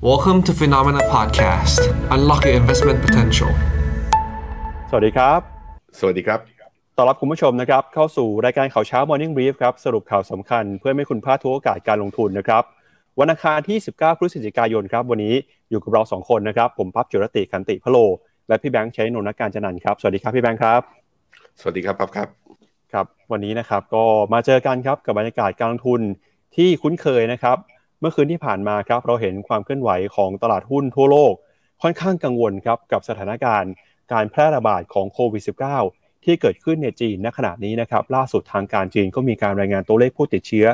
Welcome to Phenomena Podcast. Unlock your investment potential. สวัสดีครับ สวัสดีครับ ต้อนรับคุณผู้ชมนะครับ เข้าสู่รายการข่าวเช้า Morning Brief ครับ สรุปข่าวสำคัญเพื่อไม่ให้คุณพลาดทุกโอกาสการลงทุนนะครับ วันอังคารที่ 19 พฤศจิกายนครับ วันนี้อยู่กับเรา 2 คนนะครับ ผมปั๊บจุรติคันติพะโล และพี่แบงค์ชัยนนท์นักการจันนันท์ครับ สวัสดีครับพี่แบงค์ครับ สวัสดีครับปั๊บครับ ครับ วันนี้นะครับก็มาเจอกันครับกับบรรยากาศการลงทุนที่คุ้นเคยนะครับ เมื่อคืนที่ผ่านมาครับเราเห็นความเคลื่อนไหวของตลาดหุ้นทั่วโลก ค่อนข้างกังวลครับกับสถานการณ์การแพร่ระบาดของโควิด -19 ที่เกิดขึ้นในจีนณขณะนี้นะครับล่าสุดทางการจีนก็มีการรายงานตัวเลขผู้ติดเชื้อ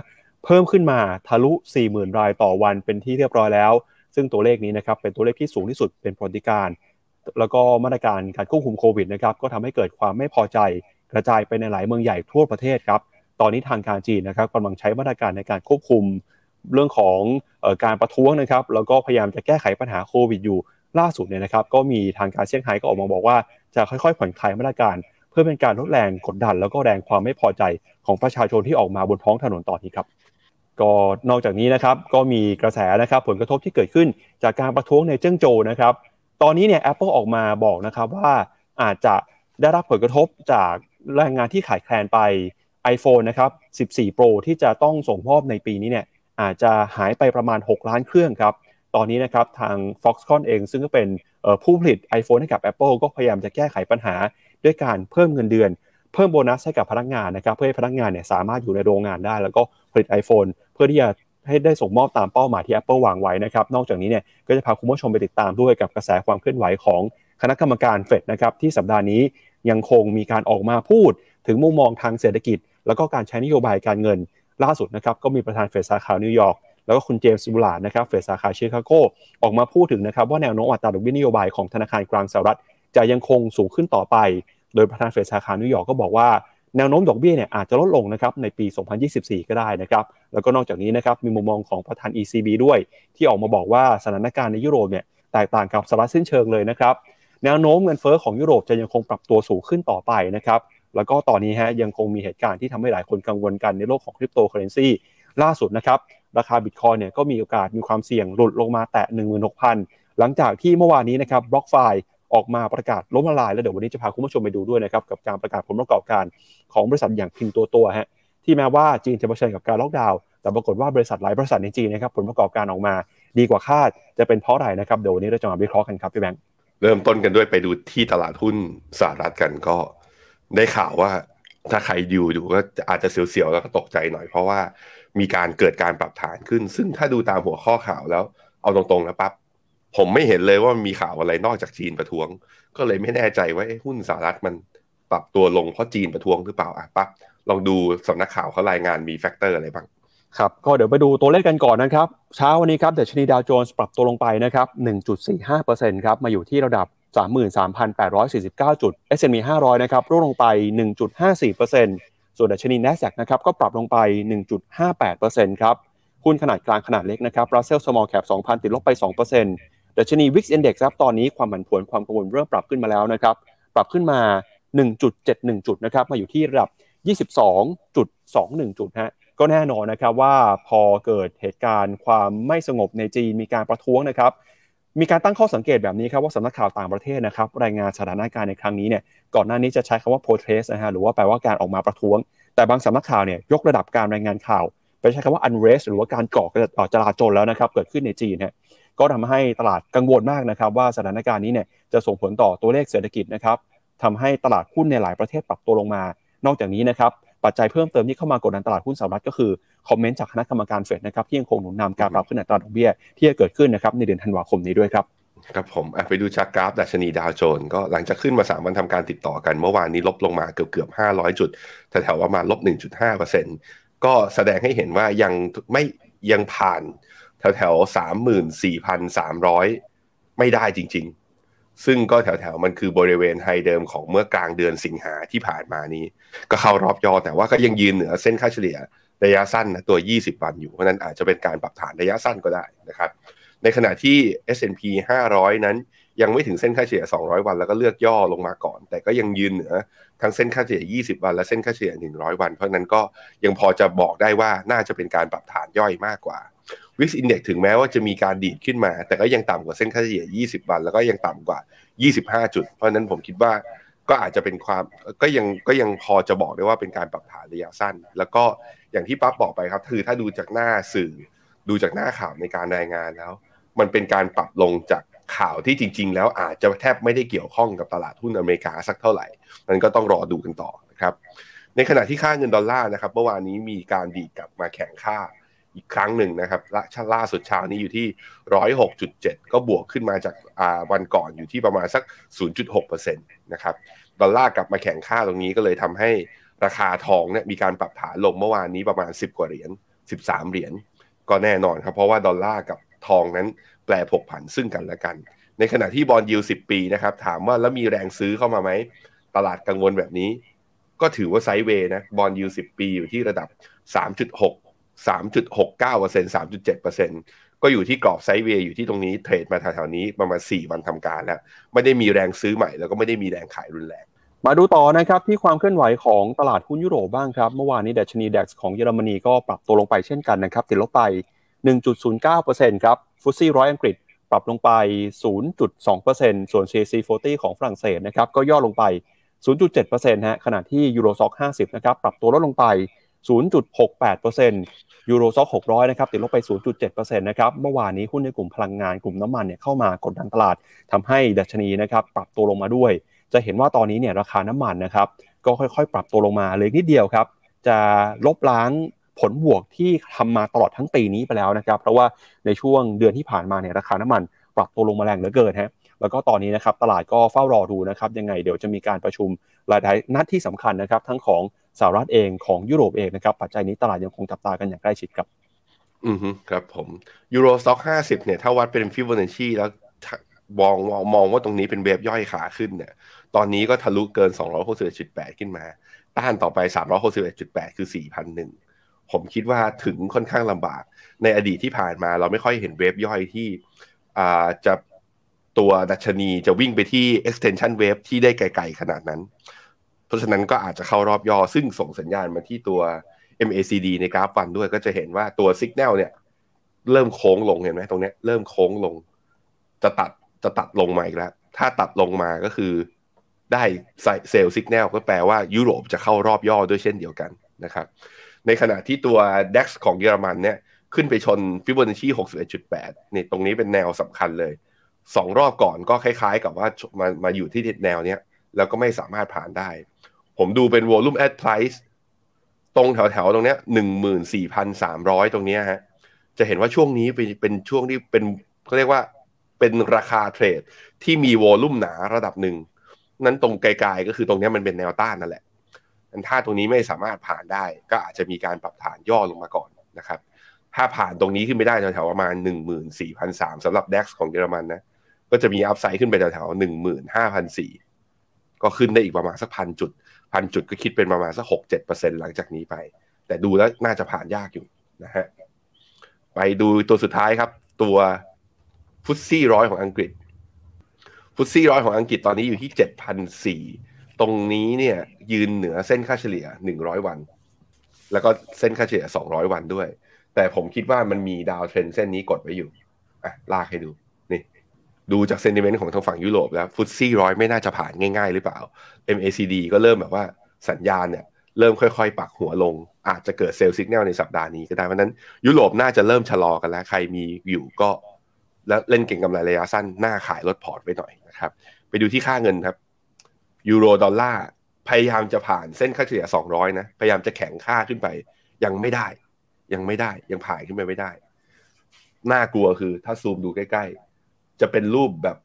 เพิ่มขึ้นมาทะลุ 40,000 รายต่อวันเป็นที่เรียบร้อยแล้ว ซึ่งตัวเลขนี้นะครับเป็นตัวเลขที่สูงที่สุดเป็นปรติการแล้วก็มาตรการการควบคุมโควิดนะครับก็ทำให้เกิดความไม่พอใจ กระจายไปในหลายเมืองใหญ่ทั่วประเทศครับตอนนี้ทางการจีนนะครับกำลังใช้มาตรการในการควบคุม เรื่องของอการประท้วงนะครับ แล้วก็พยายามจะแก้ไขปัญหาโควิดอยู่ล่าสุดเนี่ยนะครับ ก็มีทางการเซี่ยงไฮ้ก็ออกมาบอกว่าจะค่อยๆ ผ่อนคลายมาตรการ เพื่อเป็นการลดแรงกดดัน แล้วก็แรงความไม่พอใจของประชาชนที่ออกมาบนท้องถนนตอนนี้ครับก็นอกจากนี้นะครับก็มีกระแสนะครับผลกระทบที่เกิดขึ้นจากการประท้วงในเจิ้งโจวนะครับ ตอนนี้เนี่ย Apple ออกมาบอกนะครับว่าอาจจะได้รับผลกระทบจากแรงงานที่ขาดแคลนไป iPhone นะครับ 14 Pro ที่จะต้องส่งมอบในปีนี้เนี่ย อาจจะหายไปประมาณ 6 ล้านเครื่องครับ ตอนนี้นะครับทาง Foxconn เองซึ่งก็เป็นผู้ผลิต iPhone ให้กับ Apple ก็พยายามจะแก้ไขปัญหาด้วยการเพิ่มเงินเดือน เพิ่มโบนัสให้กับพนักงานนะครับเพื่อให้พนักงานเนี่ยสามารถอยู่ในโรงงานได้ แล้วก็ผลิต iPhone เพื่อที่จะให้ได้ส่งมอบตามเป้าหมายที่ Apple วางไว้นะครับนอกจากนี้เนี่ยก็จะพาคุณผู้ชมไปติดตามด้วยกับกระแสความเคลื่อนไหวของคณะกรรมการเฟดนะครับที่สัปดาห์นี้ยังคงมีการออกมาพูด ถึงมุมมองทางเศรษฐกิจ แล้วก็การใช้นโยบายการเงิน ล่าสุดนะครับก็มีประธานเฟดสาขานิวยอร์กแล้วก็คุณเจมส์บูลลาร์ดนะครับเฟดสาขาชิคาโกออกมาพูดถึงนะครับว่าแนวโน้มอัตราดอกเบี้ยนโยบายของธนาคารกลางสหรัฐ จะยังคงสูงขึ้นต่อไป โดยประธานเฟดสาขานิวยอร์กก็บอกว่าแนวโน้มดอกเบี้ยเนี่ยอาจจะลดลงนะครับในปี 2024 ก็ได้นะครับแล้วก็นอกจากนี้นะครับมีมุมมองของประธาน ECB ด้วย ที่ออกมาบอกว่าสถานการณ์ในยุโรปเนี่ยแตกต่างกับสหรัฐสิ้นเชิงเลยนะครับแนวโน้มเงินเฟ้อของยุโรปจะยังคงปรับตัวสูงขึ้นต่อไปนะครับ แล้วก็ตอนนี้ฮะยังคงมีเหตุการณ์ที่ทำให้หลายคนกังวลกันในโลกของคริปโตเคอเรนซีล่าสุดนะครับ ราคาบิตคอยน์เนี่ยก็มีโอกาสมีความเสี่ยงหลุดลงมาแตะ 16,000 หลังจากที่เมื่อวานนี้นะครับ BlockFiออกมาประกาศล้มละลาย แล้วเดี๋ยววันนี้จะพาคุณผู้ชมไปดูด้วยนะครับกับการประกาศผลประกอบการของบริษัทอย่างพิมตัวตัวฮะที่แม้ว่าจีนจะเผชิญกับการล็อกดาวน์แต่ปรากฏว่าบริษัทหลายบริษัทในจีนนะครับผลประกอบการออกมาดีกว่าคาดจะเป็นเพราะอะไรนะครับเดี๋ยววันนี้เราจะมาวิเคราะห์กันครับพี่แบงค์เริ่มต้นกันด้วยไปดูที่ตลาดหุ้นสหรัฐกันก็ ได้ข่าวว่าถ้าใครอยู่อยู่ก็อาจจะเสียวๆแล้วก็ตกใจหน่อยเพราะว่ามีการเกิดการปรับฐานขึ้น ซึ่งถ้าดูตามหัวข้อข่าวแล้ว เอาตรงๆนะปั๊บผมไม่เห็นเลยว่ามีข่าวอะไรนอกจากจีนประท้วง ก็เลยไม่แน่ใจว่าหุ้นสหรัฐมันปรับตัวลงเพราะจีนประท้วงหรือเปล่าอะปั๊บลองดูสำนักข่าวเขารายงานมีแฟกเตอร์อะไรบ้างครับก็เดี๋ยวไปดูตัวเลขกันก่อนนะครับ เช้าวันนี้ครับดัชนีดาวโจนส์ปรับตัวลงไปนะครับ 1.45%ครับมาอยู่ที่ระดับ 33,849 จุด S&P 500 นะครับร่วงลงไป 1.54%ส่วนดัชนี NASDAQ นะครับก็ปรับลงไป 1.58%ครับหุ้นขนาดกลางขนาดเล็กนะครับ Russell Small Cap 2,000 ติดลบไป 2%ดัชนี Wix Index ครับตอนนี้ความผันผวนความกังวลเริ่มปรับขึ้นมาแล้วนะครับปรับขึ้นมา 1.71 จุดนะครับมาอยู่ที่ระดับ 22.21 จุดฮะก็แน่นอนนะครับว่าพอเกิดเหตุการณ์ความไม่สงบในจีนมีการประท้วงนะครับ มีการตั้งข้อสังเกตแบบนี้ครับว่าสำนักข่าวต่างประเทศนะครับรายงานสถานการณ์ในครั้งนี้เนี่ยก่อนหน้านี้จะใช้คำว่า protest นะฮะหรือว่าแปลว่าการออกมาประท้วง แต่บางสำนักข่าวเนี่ยยกระดับการรายงานข่าวไปใช้คำว่า unrest หรือว่าการก่อจลาจลแล้วนะครับเกิดขึ้นในจีนฮะก็ทำให้ตลาดกังวลมากนะครับว่าสถานการณ์นี้เนี่ยจะส่งผลต่อตัวเลขเศรษฐกิจนะครับทำให้ตลาดหุ้นในหลายประเทศปรับตัวลงมา นอกจากนี้นะครับปัจจัยเพิ่มเติมที่เข้ามากดดันตลาดหุ้นสหรัฐก็คือ คอมเมนต์จากคณะกรรมการเฟดนะครับที่ยังคงหนุนนำการปรับขึ้นอัตราดอกเบี้ยที่จะเกิดขึ้นนะครับในเดือนธันวาคมนี้ด้วยครับครับผมไปดูชาร์ตกราฟดัชนีดาวโจนส์ก็หลังจากขึ้นมา 3 วันทำการติดต่อกันเมื่อวานนี้ลบลงมาเกือบเกือบ500 จุดแถวๆประมาณลบ 1.5%ก็แสดงให้เห็นว่ายังไม่ยังผ่านแถวๆ34,300 ไม่ได้จริง ๆ ซึ่งก็แถวๆมันคือบริเวณไฮเดิมของเมื่อกลางเดือนสิงหาที่ผ่านมานี้ ก็เข้ารอบย่อแต่ว่าก็ยังยืนเหนือเส้นค่าเฉลี่ย ระยะสั้นนะตัว 20 วันอยู่ เพราะนั้นอาจจะเป็นการปรับฐานระยะสั้นก็ได้นะครับ ในขณะที่ S&P 500 นั้นยังไม่ถึงเส้นค่าเฉลี่ย 200 วันแล้วก็เลือกย่อลงมาก่อน แต่ก็ยังยืนเหนือทั้งเส้นค่าเฉลี่ย 20 วันและเส้นค่าเฉลี่ย 100 วัน เพราะนั้นก็ยังพอจะบอกได้ว่าน่าจะเป็นการปรับฐานย่อยมากกว่าวิกซ์อินเด็กถึงแม้ว่าจะมีการดีดขึ้นมา แต่ก็ยังต่ำกว่าเส้นค่าเฉลี่ย 20 วัน แล้วก็ยังต่ำกว่า 25 จุด เพราะฉะนั้นผมคิดว่า ก็อาจจะเป็นความก็ยังก็ยังพอจะบอกได้ว่าเป็นการปรับฐานระยะสั้น แล้วก็อย่างที่ปั๊บบอกไปครับ คือถ้าดูจากหน้าสื่อ ดูจากหน้าข่าวในการรายงานแล้ว มันเป็นการปรับลงจากข่าวที่จริง ๆ แล้วอาจจะแทบไม่ได้เกี่ยวข้องกับตลาดหุ้นอเมริกาสักเท่าไหร่มันก็ต้องรอดูกันต่อนะครับ ในขณะที่ค่าเงินดอลลาร์นะครับ เมื่อวานนี้มีการดีดกลับมาแข่งค่า อีกครั้งหนึ่งนะครับล่าล่าสุดเช้านี้อยู่ที่ร้อยหกจุดเจ็ดก็บวกขึ้นมาจากวันก่อนอยู่ที่ประมาณสัก 0.6%นะครับดอลลาร์กลับมาแข่งค่าตรงนี้ก็เลยทำให้ราคาทองเนี่ยมีการปรับฐานลงเมื่อวานนี้ประมาณ 10 กว่าเหรียญ 13 เหรียญ ก็แน่นอนครับ เพราะว่าดอลลาร์กับทองนั้นแปรผกผันซึ่งกันและกัน ในขณะที่ bond yield สิบปีนะครับถามว่าแล้วมีแรงซื้อเข้ามาไหม ตลาดกังวลแบบนี้ ก็ถือว่า sideway นะ bond yield สิบปีอยู่ที่ระดับ 3.6 3.69% 3.7%ก็อยู่ที่กรอบ sideway อยู่ที่ตรงนี้เทรดมาแถวๆนี้ประมาณ 4 วันทำการแล้ว ไม่ได้มีแรงซื้อใหม่แล้วก็ไม่ได้มีแรงขายรุนแรง มาดูต่อนะครับที่ความเคลื่อนไหวของตลาดหุ้นยุโรปบ้างครับ เมื่อวานนี้ดัชนี DAX ของเยอรมนีก็ปรับตัวลงไปเช่นกันนะครับติดลบไป 1.09%ครับ FTSE ร้อยอังกฤษปรับลงไป 0.2%ส่วน CAC 40 ของฝรั่งเศสนะครับก็ย่อลงไป 0.7%ฮะขณะที่ Euro Stoxx 50นะครับปรับตัวลดลงไป 0.68% Euro Stoxx 600 นะครับ ติดลบไป 0.7%นะครับ เมื่อวานนี้หุ้นในกลุ่มพลังงานกลุ่มน้ำมันเนี่ยเข้ามากดดันตลาดทำให้ดัชนีนะครับปรับตัวลงมาด้วย จะเห็นว่าตอนนี้เนี่ยราคาน้ำมันนะครับก็ค่อยๆ ปรับตัวลงมาเลยนิดเดียวครับ จะลบล้างผลบวกที่ทำมาตลอดทั้งปีนี้ไปแล้วนะครับ เพราะว่าในช่วงเดือนที่ผ่านมาเนี่ยราคาน้ำมันปรับตัวลงมาแรงเหลือเกินฮะแล้วก็ตอนนี้นะครับตลาดก็เฝ้ารอดูนะครับยังไงเดี๋ยวจะมีการประชุมรายนัดที่สำคัญนะครับ ทั้งของ สหรัฐเองของยุโรปเองนะครับปัจจัยนี้ตลาดยังคงจับตากันอย่างใกล้ชิดครับ อือฮึครับผมยูโรสต็อกห้าสิบเนี่ยถ้าวัดเป็นฟิบอนัชชีแล้วมองมองว่าตรงนี้เป็นเวฟย่อยขาขึ้นเนี่ย ตอนนี้ก็ทะลุเกิน 261.8 ขึ้นมา ต้านต่อไป 361.8 คือ 4,001 ผมคิดว่าถึงค่อนข้างลำบาก ในอดีตที่ผ่านมาเราไม่ค่อยเห็นเวฟย่อยที่จะตัวดัชนีจะวิ่งไปที่ extension wave ที่ได้ไกลๆขนาดนั้น ราะฉะนั้นก็อาจจะเข้ารอบย่อซึ่งส่งสัญญาณมาที่ตัว MACD ในกราฟวันด้วยก็จะเห็นว่าตัว Signal เนี่ย เริ่มโค้งลงเห็นไหมตรงเนี้ยเริ่มโค้งลง จะตัดจะตัดลงมาอีกแล้ว ถ้าตัดลงมาก็คือได้ sell สัญญาณก็แปลว่ายุโรปจะเข้ารอบย่อด้วยเช่นเดียวกันนะครับ ในขณะที่ตัว DAX ของเยอรมันเนี่ยขึ้นไปชนฟิโบนัชชี61.8นี่ตรงนี้เป็นแนวสำคัญเลยสองรอบก่อนก็คล้ายๆ กับว่ามามาอยู่ที่แนวเนี้ย แล้วก็ไม่สามารถผ่านได้ ผมดูเป็น volume at price ตรงแถวๆ ตรงเนี้ยหนึ่งหมื่นสี่พันสามร้อยตรงเนี้ยฮะ จะเห็นว่าช่วงนี้เป็นเป็นช่วงที่เป็นเขาเรียกว่าเป็นราคาเทรดที่มีวอลุ่มหนาระดับหนึ่ง นั้นตรงไกลๆก็คือตรงนี้มันเป็นแนวต้านนั่นแหละถ้าตรงนี้ไม่สามารถผ่านได้ ก็อาจจะมีการปรับฐานย่อลงมาก่อนนะครับ ถ้าผ่านตรงนี้ขึ้นไม่ได้แถวๆประมาณหนึ่งหมื่นสี่พันสามสำหรับ DAX ของเยอรมันนะ ก็จะมีอัพไซด์ขึ้นไปแถวๆหนึ่งหมื่นห้าพันสี่ ก็ขึ้นได้อีกประมาณสักพันจุดพันจุดก็คิดเป็นประมาณสักหกเจ็ดเปอร์เซ็นหลังจากนี้ไป แต่ดูแล้วน่าจะผ่านยากอยู่นะฮะไปดูตัวสุดท้ายครับ ตัวฟุตซี่ร้อยของอังกฤษฟุตซี่ร้อยของอังกฤษตอนนี้อยู่ที่เจ็ดพันสี่ตรงนี้เนี่ยยืนเหนือเส้นค่าเฉลี่ยหนึ่งร้อยวัน แล้วก็เส้นค่าเฉลี่ยสองร้อยวันด้วย แต่ผมคิดว่ามันมี downtrend เส้นนี้กดไว้อยู่อะลากให้ดู ดูจาก sentiment ของทางฝั่งยุโรปแล้ว FTSE ร้อยไม่น่าจะผ่านง่าย ๆ หรือเปล่า MACD ก็เริ่มแบบว่าสัญญาณเนี่ยเริ่มค่อยๆ ปักหัวลง อาจจะเกิด sell สัญญาณในสัปดาห์นี้ก็ได้เพราะนั้นยุโรปน่าจะเริ่มชะลอกันแล้ว ใครมีอยู่ก็ แล้วเล่นเก็งกำไรระยะสั้นหน้าขายลดพอร์ตไว้หน่อยนะครับ ไปดูที่ค่าเงินครับยูโรดอลลาร์พยายามจะผ่านเส้นค่าเฉลี่ย 200 นะ พยายามจะแข็งค่าขึ้นไป ยังไม่ได้ ยังไม่ได้ยังผ่านขึ้นไปไม่ได้ น่ากลัวคือถ้าซูมดูใกล้ๆ จะเป็นรูปแบบ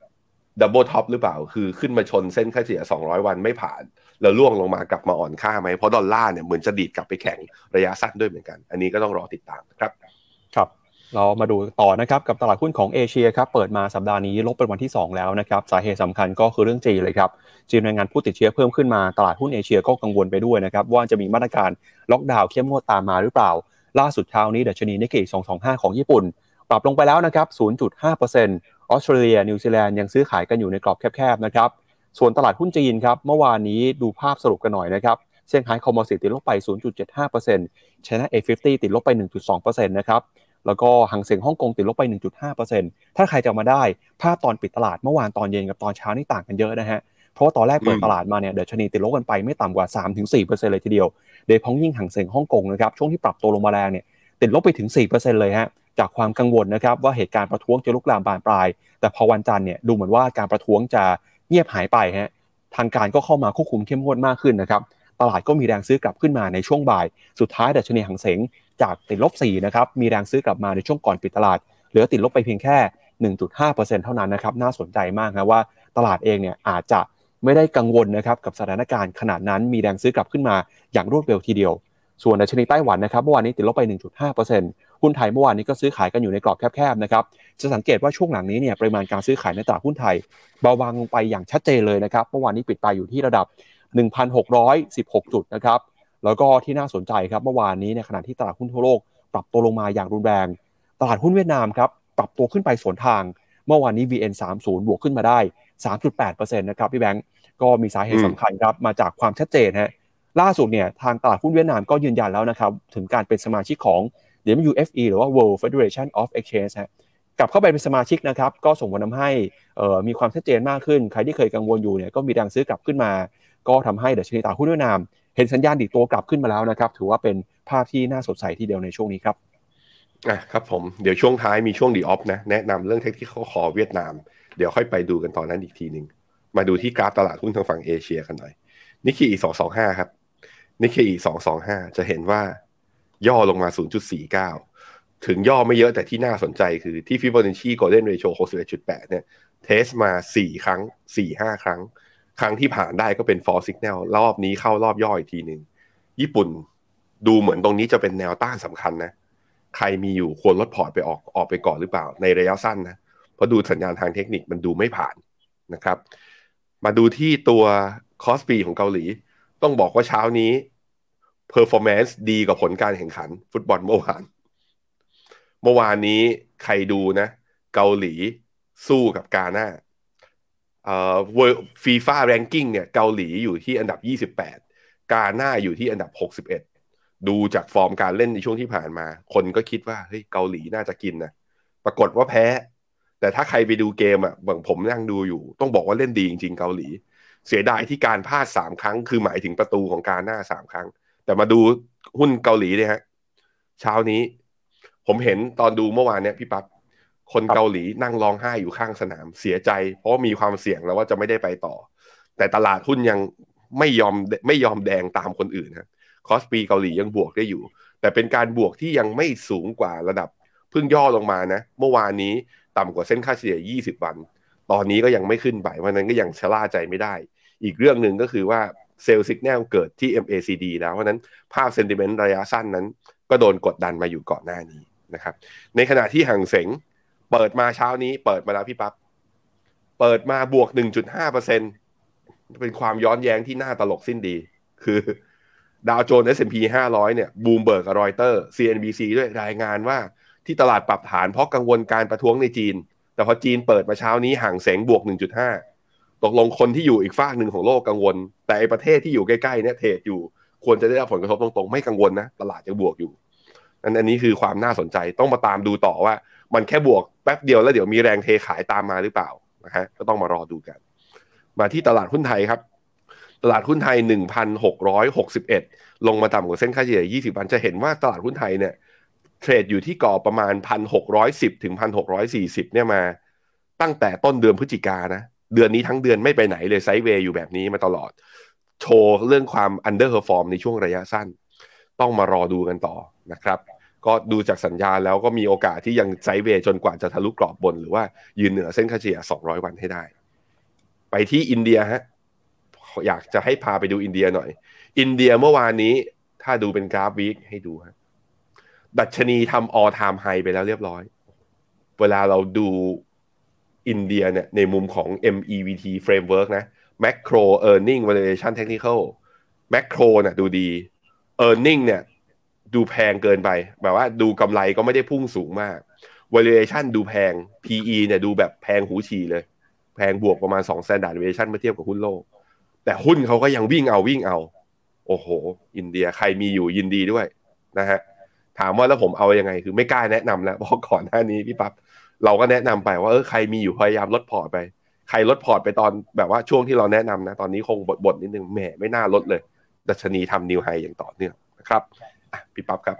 double top หรือเปล่า คือขึ้นมาชนเส้นค่าเฉลี่ย 200 วันไม่ผ่าน แล้วร่วงลงมากลับมาอ่อนค่าไหม เพราะดอลลาร์เนี่ยเหมือนจะดีดกลับไปแข็งระยะสั้นด้วยเหมือนกัน อันนี้ก็ต้องรอติดตามครับ ครับ เรามาดูต่อนะครับกับตลาดหุ้นของเอเชียครับ เปิดมาสัปดาห์นี้ลบเป็นวันที่ 2 แล้วนะครับ สาเหตุสำคัญก็คือเรื่องจีนเลยครับ จีนรายงานผู้ติดเชื้อเพิ่มขึ้นมา ตลาดหุ้นเอเชียก็กังวลไปด้วยนะครับ ว่าจะมีมาตรการล็อกดาวน์เข้มงวดตามมาหรือเปล่า ล่าสุดเช้านี้ดัชนีนิกเกอิ225 ของญี่ปุ่น ปรับลงไปแล้วนะครับ0.5% ออสเตรเลีย นิวซีแลนด์ยังซื้อขายกันอยู่ในกรอบแคบๆนะครับส่วนตลาดหุ้นจีนครับเมื่อวานนี้ดูภาพสรุปกันหน่อยนะครับเซี่ยงไฮ้ Composite ติดลบไป 0.75% China A50 ติดลบไป 1.2%นะครับแล้วก็ฮั่งเส็งฮ่องกงติดลบไป 1.5%ถ้าใครจะมาได้ ภาพตอนปิดตลาดเมื่อวานตอนเย็นกับตอนเช้านี่ต่างกันเยอะนะฮะ เพราะว่าตอนแรกเปิดตลาดมาเนี่ยเดชนีติดลบกันไปไม่ต่ำกว่า 3-4%เลยทีเดียว โดยพ้องยิ่งหางเสียงฮ่องกงนะครับช่วงที่ปรับตัวลงมาแรงเนี่ยติดลบไปถึง 4%เลยฮะ จากความกังวลนะครับว่าเหตุการณ์ประท้วงจะลุกลามบานปลาย แต่พอวันจันทร์เนี่ยดูเหมือนว่าการประท้วงจะเงียบหายไปฮะทางการก็เข้ามาควบคุมเข้มงวดมากขึ้นนะครับตลาดก็มีแรงซื้อกลับขึ้นมาในช่วงบ่าย สุดท้ายดัชนีหางเสงจากติดลบ4นะครับมีแรงซื้อกลับมาในช่วงก่อนปิดตลาด เหลือติดลบไปเพียงแค่ 1.5%เท่านั้นนะครับน่าสนใจมากนะว่าตลาดเองเนี่ยอาจจะไม่ได้กังวลนะครับกับสถานการณ์ขนาดนั้นมีแรงซื้อกลับขึ้นมาอย่างรวดเร็วทีเดียว ส่วนดัชนีไต้หวันนะครับเมื่อวานนี้ติดลบไป 1.5% หุ้นไทยเมื่อวานนี้ก็ซื้อขายกันอยู่ในกรอบแคบๆนะครับจะสังเกตว่าช่วงหลังนี้เนี่ยปริมาณการซื้อขายในตลาดหุ้นไทยเบาบางลงไปอย่างชัดเจนเลยนะครับเมื่อวานนี้ปิดไปอยู่ที่ระดับ 1,616 จุดนะครับแล้วก็ที่น่าสนใจครับเมื่อวานนี้ในขณะที่ตลาดหุ้นทั่วโลกปรับตัวลงมาอย่างรุนแรง ตลาดหุ้นเวียดนามครับปรับตัวขึ้นไปสวนทาง เมื่อวานนี้ VN30 บวกขึ้นมาได้ 3.8%นะครับพี่แบงก์ก็มีสาเหตุสำคัญครับมาจากความชัดเจนฮะล่าสุดเนี่ยทางตลาดหุ้นเวียดนามก็ยืนยันแล้วนะครับถึงการเป็นสมาชิกของ WFE หรือว่า World Federation of Exchange ฮะกลับเข้าไปเป็นสมาชิกนะครับก็ส่งผลทำให้มีความชัดเจนมากขึ้น ใครที่เคยกังวลอยู่เนี่ยก็มีแรงซื้อกลับขึ้นมา ก็ทำให้ดัชนีตลาดหุ้นเวียดนาม เห็นสัญญาณดีดตัวกลับขึ้นมาแล้วนะครับถือว่าเป็นภาพที่น่าสดใสทีเดียวในช่วงนี้ครับอะครับผมเดี๋ยวช่วงท้ายมีช่วงดีออฟนะแนะนำเรื่องเทคนิคขาขอเวียดนาม เดี๋ยวค่อยไปดูกันตอนนั้นอีกทีหนึ่งมาดูที่กราฟตลาดหุ้นทางฝั่งเอเชียกันหน่อยนิกเกอิสองสองห้าครับนิกเกอิสองสองห้าจะเห็นว่า ย่อลงมา 0.49 ถึงย่อไม่เยอะแต่ที่น่าสนใจคือที่ Fibonacci golden ratio 61.8 เนี่ย test มา 4 ครั้ง 4-5 ครั้ง ครั้งที่ผ่านได้ก็เป็น false signal รอบนี้เข้ารอบย่ออีกทีหนึ่งญี่ปุ่นดูเหมือนตรงนี้จะเป็นแนวต้านสำคัญนะ ใครมีอยู่ควรลดพอร์ตไปออกออกไปก่อนหรือเปล่า ในระยะสั้นนะ เพราะดูสัญญาณทางเทคนิคมันดูไม่ผ่านนะครับ มาดูที่ตัวคอสปีของเกาหลี ต้องบอกว่าเช้านี้ performance ดีกว่าผลการแข่งขัน ฟุตบอลเมื่อวาน เมื่อวานนี้ใครดูนะ เกาหลีสู้กับกานาเอ่อฟีฟ่า ranking เนี่ยเกาหลีอยู่ที่อันดับ 28 กาหน้าอยู่ที่อันดับ 61 ดูจากฟอร์มการเล่นในช่วงที่ผ่านมา คนก็คิดว่าเฮ้ยเกาหลีน่าจะกินนะปรากฏว่าแพ้ แต่ถ้าใครไปดูเกมอะปั๊บผมนั่งดูอยู่ ต้องบอกว่าเล่นดีจริงๆเกาหลี เสียดายที่การพลาดสามครั้ง คือหมายถึงประตูของกาหน้าสามครั้ง แต่มาดูหุ้นเกาหลีเนี่ยฮะเช้านี้ ผมเห็นตอนดูเมื่อวานเนี่ยพี่ปับ๊บคนเกาหลีนั่งร้องไห้อยู่ข้างสนามเสียใจ เพราะมีความเสี่ยงแล้วว่าจะไม่ได้ไปต่อ แต่ตลาดหุ้นยังไม่ยอมไม่ยอมแดงตามคนอื่นนะคอสปีเกาหลียังบวกได้อยู่ แต่เป็นการบวกที่ยังไม่สูงกว่าระดับเพิ่งย่อลงมานะ เมื่อวานนี้ต่ำกว่าเส้นค่าเฉลี่ย 20 วัน ตอนนี้ก็ยังไม่ขึ้นไปเพราะนั้นก็ยังชะล่าใจไม่ได้ อีกเรื่องหนึ่งก็คือว่า sell signal เกิดที่ MACD แล้ว เพราะนั้นภาพ sentiment ระยะสั้นนั้น ก็โดนกดดันมาอยู่ก่อนหน้านี้นะครับ ในขณะที่ฮั่งเส็งเปิดมาเช้านี้ เปิดมาแล้วพี่ปั๊บเปิดมาบวก 1.5%เป็นความย้อนแย้งที่น่าตลกสิ้นดี คือดาวโจนส์ S&P 500 เนี่ยบลูมเบิร์กกับรอยเตอร์ CNBC ด้วยรายงานว่าที่ตลาดปรับฐานเพราะกังวลการประท้วงในจีน แต่พอจีนเปิดมาเช้านี้ห่างแสงบวก 1.5 ตกลงคนที่อยู่อีกฝากหนึ่งของโลกกังวล แต่ไอประเทศที่อยู่ใกล้ๆเนี่ยเทรดอยู่ควรจะได้รับผลกระทบตรงๆ ไม่กังวลนะ ตลาดยังบวกอยู่นั่นอันนี้คือความน่าสนใจต้องมาตามดูต่อว่า มันแค่บวกแป๊บเดียวแล้วเดี๋ยวมีแรงเทขายตามมาหรือเปล่านะฮะก็ต้องมารอดูกัน มาที่ตลาดหุ้นไทยครับ ตลาดหุ้นไทย 1,661 ลงมาต่ำกว่าเส้นค่าเฉลี่ย20วันจะเห็นว่าตลาดหุ้นไทยเนี่ยเทรดอยู่ที่กรอบประมาณ 1,610 ถึง 1,640 เนี่ยมา ตั้งแต่ต้นเดือนพฤศจิกานะ เดือนนี้ทั้งเดือนไม่ไปไหนเลยไซด์เวย์อยู่แบบนี้มาตลอด โชว์เรื่องความ underperform ในช่วงระยะสั้น ต้องมารอดูกันต่อนะครับก็ดูจากสัญญาแล้วก็มีโอกาสที่ยังไซด์เวย์จนกว่าจะทะลุกรอบบน หรือว่ายืนเหนือเส้นค่าเฉลี่ย 200 วันให้ได้ ไปที่อินเดียฮะอยากจะให้พาไปดูอินเดียหน่อย อินเดียเมื่อวานนี้ ถ้าดูเป็นกราฟวีคให้ดูฮะดัชนีทำ all time high ไปแล้วเรียบร้อย เวลาเราดู อินเดียเนี่ยในมุมของ MEVT framework นะ macro earning valuation technical macro เนี่ยดูดี earning เนี่ยดูแพงเกินไปแบบว่าดูกำไรก็ไม่ได้พุ่งสูงมาก valuation ดูแพง PE เนี่ยดูแบบแพงหูฉี่เลย แพงบวกประมาณ2 standard deviation เมื่อเทียบกับหุ้นโลก แต่หุ้นเขาก็ยังวิ่งเอาวิ่งเอา โอ้โห อินเดียใครมีอยู่ยินดีด้วยนะฮะถามว่าแล้วผมเอายังไงคือไม่กล้าแนะนำแล้วเพราะก่อนหน้านี้พี่ปั๊บ เราก็แนะนำไปว่าเออใครมีอยู่พยายามลด port ไป ใครลด port ไปตอนแบบว่าช่วงที่เราแนะนำนะ ตอนนี้คงบดๆนิดนึงแหมไม่น่าลดเลย ดัชนีทำ new high อย่างต่อเนื่องนะครับอะพี่ปั๊บครับ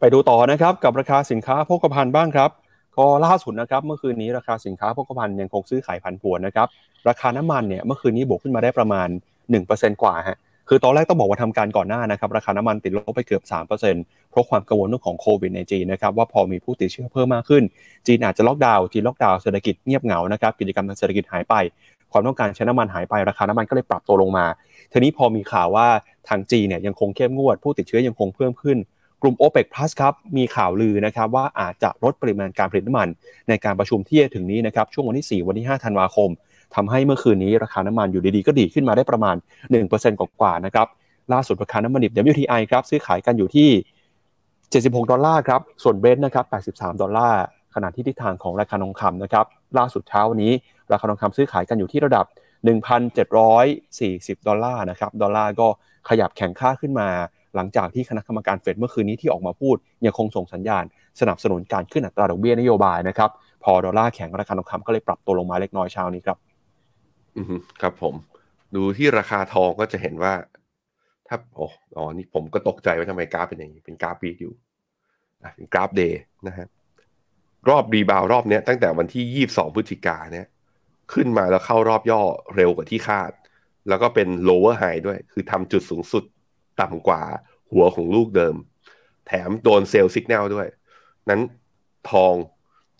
ไปดูต่อนะครับกับราคาสินค้าโภคภัณฑ์บ้างครับ ก็ล่าสุดนะครับเมื่อคืนนี้ราคาสินค้าโภคภัณฑ์ยังคงซื้อขายผันผวนนะครับราคาน้ำมันเนี่ยเมื่อคืนนี้บวกขึ้นมาได้ประมาณ 1%กว่าฮะคือตอนแรกต้องบอกว่าทำการก่อนหน้านะครับราคาน้ำมันติดลบไปเกือบ 3%เราะความกังวลเรื่องของโควิดในจีนนะครับว่าพอมีผู้ติดเชื้อเพิ่มมากขึ้น จีนอาจจะล็อกดาวน์จีนล็อกดาวน์เศรษฐกิจเงียบเหงานะครับกิจกรรมทางเศรษฐกิจหายไป ความต้องการใช้น้ำมันหายไปราคาน้ำมันก็เลยปรับตัวลงมาทีนี้พอมีข่าวว่าทางจีนเนี่ยยังคงเข้มงวด ผู้ติดเชื้อยังคงเพิ่มขึ้น กลุ่ม OPEC Plus ครับมีข่าวลือนะครับว่าอาจจะลดปริมาณการผลิตน้ำมัน ในการประชุมที่จะถึงนี้นะครับช่วงวันที่ 4 วันที่ 5 ธันวาคมทำให้เมื่อคืนนี้ราคาน้ำมันอยู่ดีๆก็ดีขึ้นมาได้ประมาณ 1%กว่าๆนะครับล่าสุดราคาน้ำมันดิบ WTI ครับซื้อขายกันอยู่ที่ 76 ดอลลาร์ครับ ส่วนเบรนท์นะครับ 83 ดอลลาร์ ขณะที่ทิศทางของราคาทองคำนะครับ ล่าสุดเช้าวันนี้ ราคาทองคำซื้อขายกันอยู่ที่ระดับ 1,740 ดอลลาร์นะครับ ดอลลาร์ก็ขยับแข็งค่าขึ้นมา หลังจากที่คณะกรรมการเฟดเมื่อคืนนี้ที่ออกมาพูด ยังคงส่งสัญญาณ สนับสนุนการขึ้นอัตราดอกเบี้ยนโยบายนะครับ พอดอลลาร์แข็งราคาทองคำก็เลยปรับตัวลงมาเล็กน้อยเช้านี้ครับ อือฮึครับผม ดูที่ราคาทองก็จะเห็นว่า ถ้าโอ้อ๋อนี่ผมก็ตกใจว่าทำไมกราฟเป็นอย่างนี้ เป็นกราฟ week อยู่เป็นกราฟ day นะฮะรอบ rebound รอบเนี้ยตั้งแต่วันที่ยี่สิบสองพฤศจิกาเนี่ยขึ้นมาแล้วเข้ารอบย่อเร็วกว่าที่คาด แล้วก็เป็น lower high ด้วย คือทำจุดสูงสุดต่ำกว่าหัวของลูกเดิม แถมโดน sell สัญญาณด้วย นั้นทอง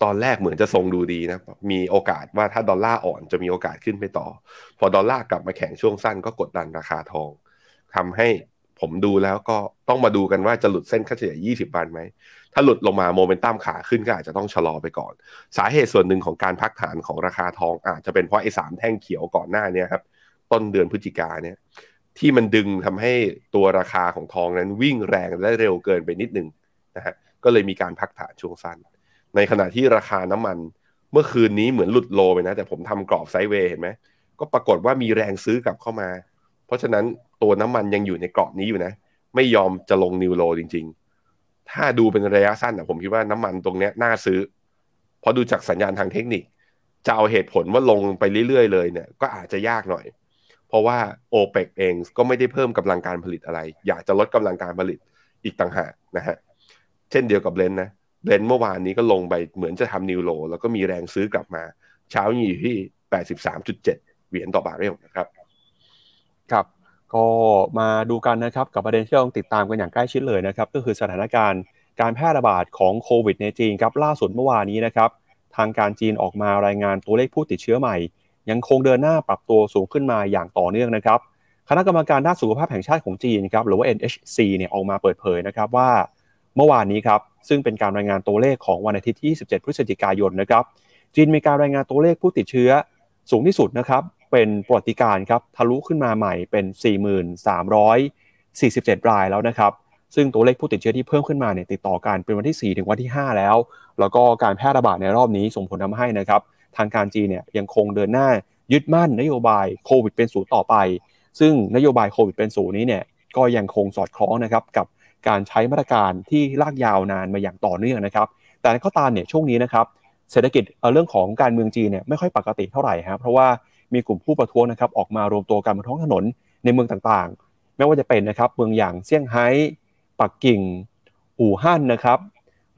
ตอนแรกเหมือนจะทรงดูดีนะ มีโอกาสว่าถ้าดอลลาร์อ่อนจะมีโอกาสขึ้นไปต่อ พอดอลลาร์กลับมาแข็งช่วงสั้นก็กดดันราคาทอง ทำให้ผมดูแล้วก็ต้องมาดูกันว่าจะหลุดเส้นค่าเฉลี่ย 20 วันไหม ถ้าหลุดลงมาโมเมนตัมขาขึ้นก็อาจจะต้องชะลอไปก่อน สาเหตุส่วนหนึ่งของการพักฐานของราคาทองอาจจะเป็นเพราะไอ้สามแท่งเขียวก่อนหน้านี้ครับ ต้นเดือนพฤศจิกาเนี่ย ที่มันดึงทำให้ตัวราคาของทองนั้นวิ่งแรงและเร็วเกินไปนิดนึงนะฮะ ก็เลยมีการพักฐานช่วงสั้น ในขณะที่ราคาน้ำมันเมื่อคืนนี้เหมือนหลุดโลไปนะ แต่ผมทำกรอบไซด์เวย์เห็นไหมก็ปรากฏว่ามีแรงซื้อกลับเข้ามา เพราะฉะนั้นตัวน้ำมันยังอยู่ในเกรอบนี้อยู่นะ ไม่ยอมจะลงนิวโลจริง ๆ ถ้าดูเป็นระยะสั้นนะผมคิดว่าน้ำมันตรงเนี้ยน่าซื้อพราะดูจากสัญญาณทางเทคนิค จะเอาเหตุผลว่าลงไปเรื่อยๆเลยเนี่ยก็อาจจะยากหน่อย เพราะว่า o p e ปกเองก็ไม่ได้เพิ่มกำลังการผลิตอะไร อยากจะลดกำลังการผลิตอีกต่างหากนะฮะเช่นเดียวกับเลนนะเลนเมื่อวานนี้ก็ลงไปเหมือนจะทำนิวโลแล้วก็มีแรงซื้อกลับมา เช้านี้อยู่ที่ 83.7 เหรียญต่อบาทเรลนะครับ ครับก็มาดูกันนะครับกับประเด็นที่เราต้องติดตามกันอย่างใกล้ชิดเลยนะครับก็คือสถานการณ์การแพร่ระบาดของโควิดในจีนครับล่าสุดเมื่อวานนี้นะครับทางการจีนออกมารายงานตัวเลขผู้ติดเชื้อใหม่ ยังคงเดินหน้าปรับตัวสูงขึ้นมาอย่างต่อเนื่องนะครับ คณะกรรมการด้านสุขภาพแห่งชาติของจีนครับหรือว่า NHC เนี่ยออกมาเปิดเผยนะครับว่าเมื่อวานนี้ครับซึ่งเป็นการรายงานตัวเลขของวันอาทิตย์ที่ 27 พฤศจิกายนนะครับจีนมีการรายงานตัวเลขผู้ติดเชื้อสูงที่สุดนะครับ เป็นประวัติการครับทะลุขึ้นมาใหม่เป็น 4,347 รายแล้วนะครับ ซึ่งตัวเลขผู้ติดเชื้อที่เพิ่มขึ้นมาเนี่ยติดต่อกันเป็นวันที่ 4 ถึงวันที่ 5 แล้ว แล้วก็การแพร่ระบาดในรอบนี้ส่งผลทำให้นะครับทางการจีนเนี่ยยังคงเดินหน้ายึดมั่นนโยบายโควิดเป็นศูนย์ต่อไป ซึ่งนโยบายโควิดเป็นศูนย์นี้เนี่ยก็ยังคงสอดคล้องนะครับกับการใช้มาตรการที่ลากยาวนานมาอย่างต่อเนื่องนะครับ แต่ก็ตามเนี่ยช่วงนี้นะครับเศรษฐกิจเรื่องของการเมืองจีนเนี่ยไม่ค่อยปกติเท่าไหร่ครับเพราะว่า มีกลุ่มผู้ประท้วงนะครับออกมารวมตัวกันบนท้องถนนในเมืองต่างๆ ไม่ว่าจะเป็นนะครับเมืองอย่างเซี่ยงไฮ้ปักกิ่งอู่ฮั่นนะครับ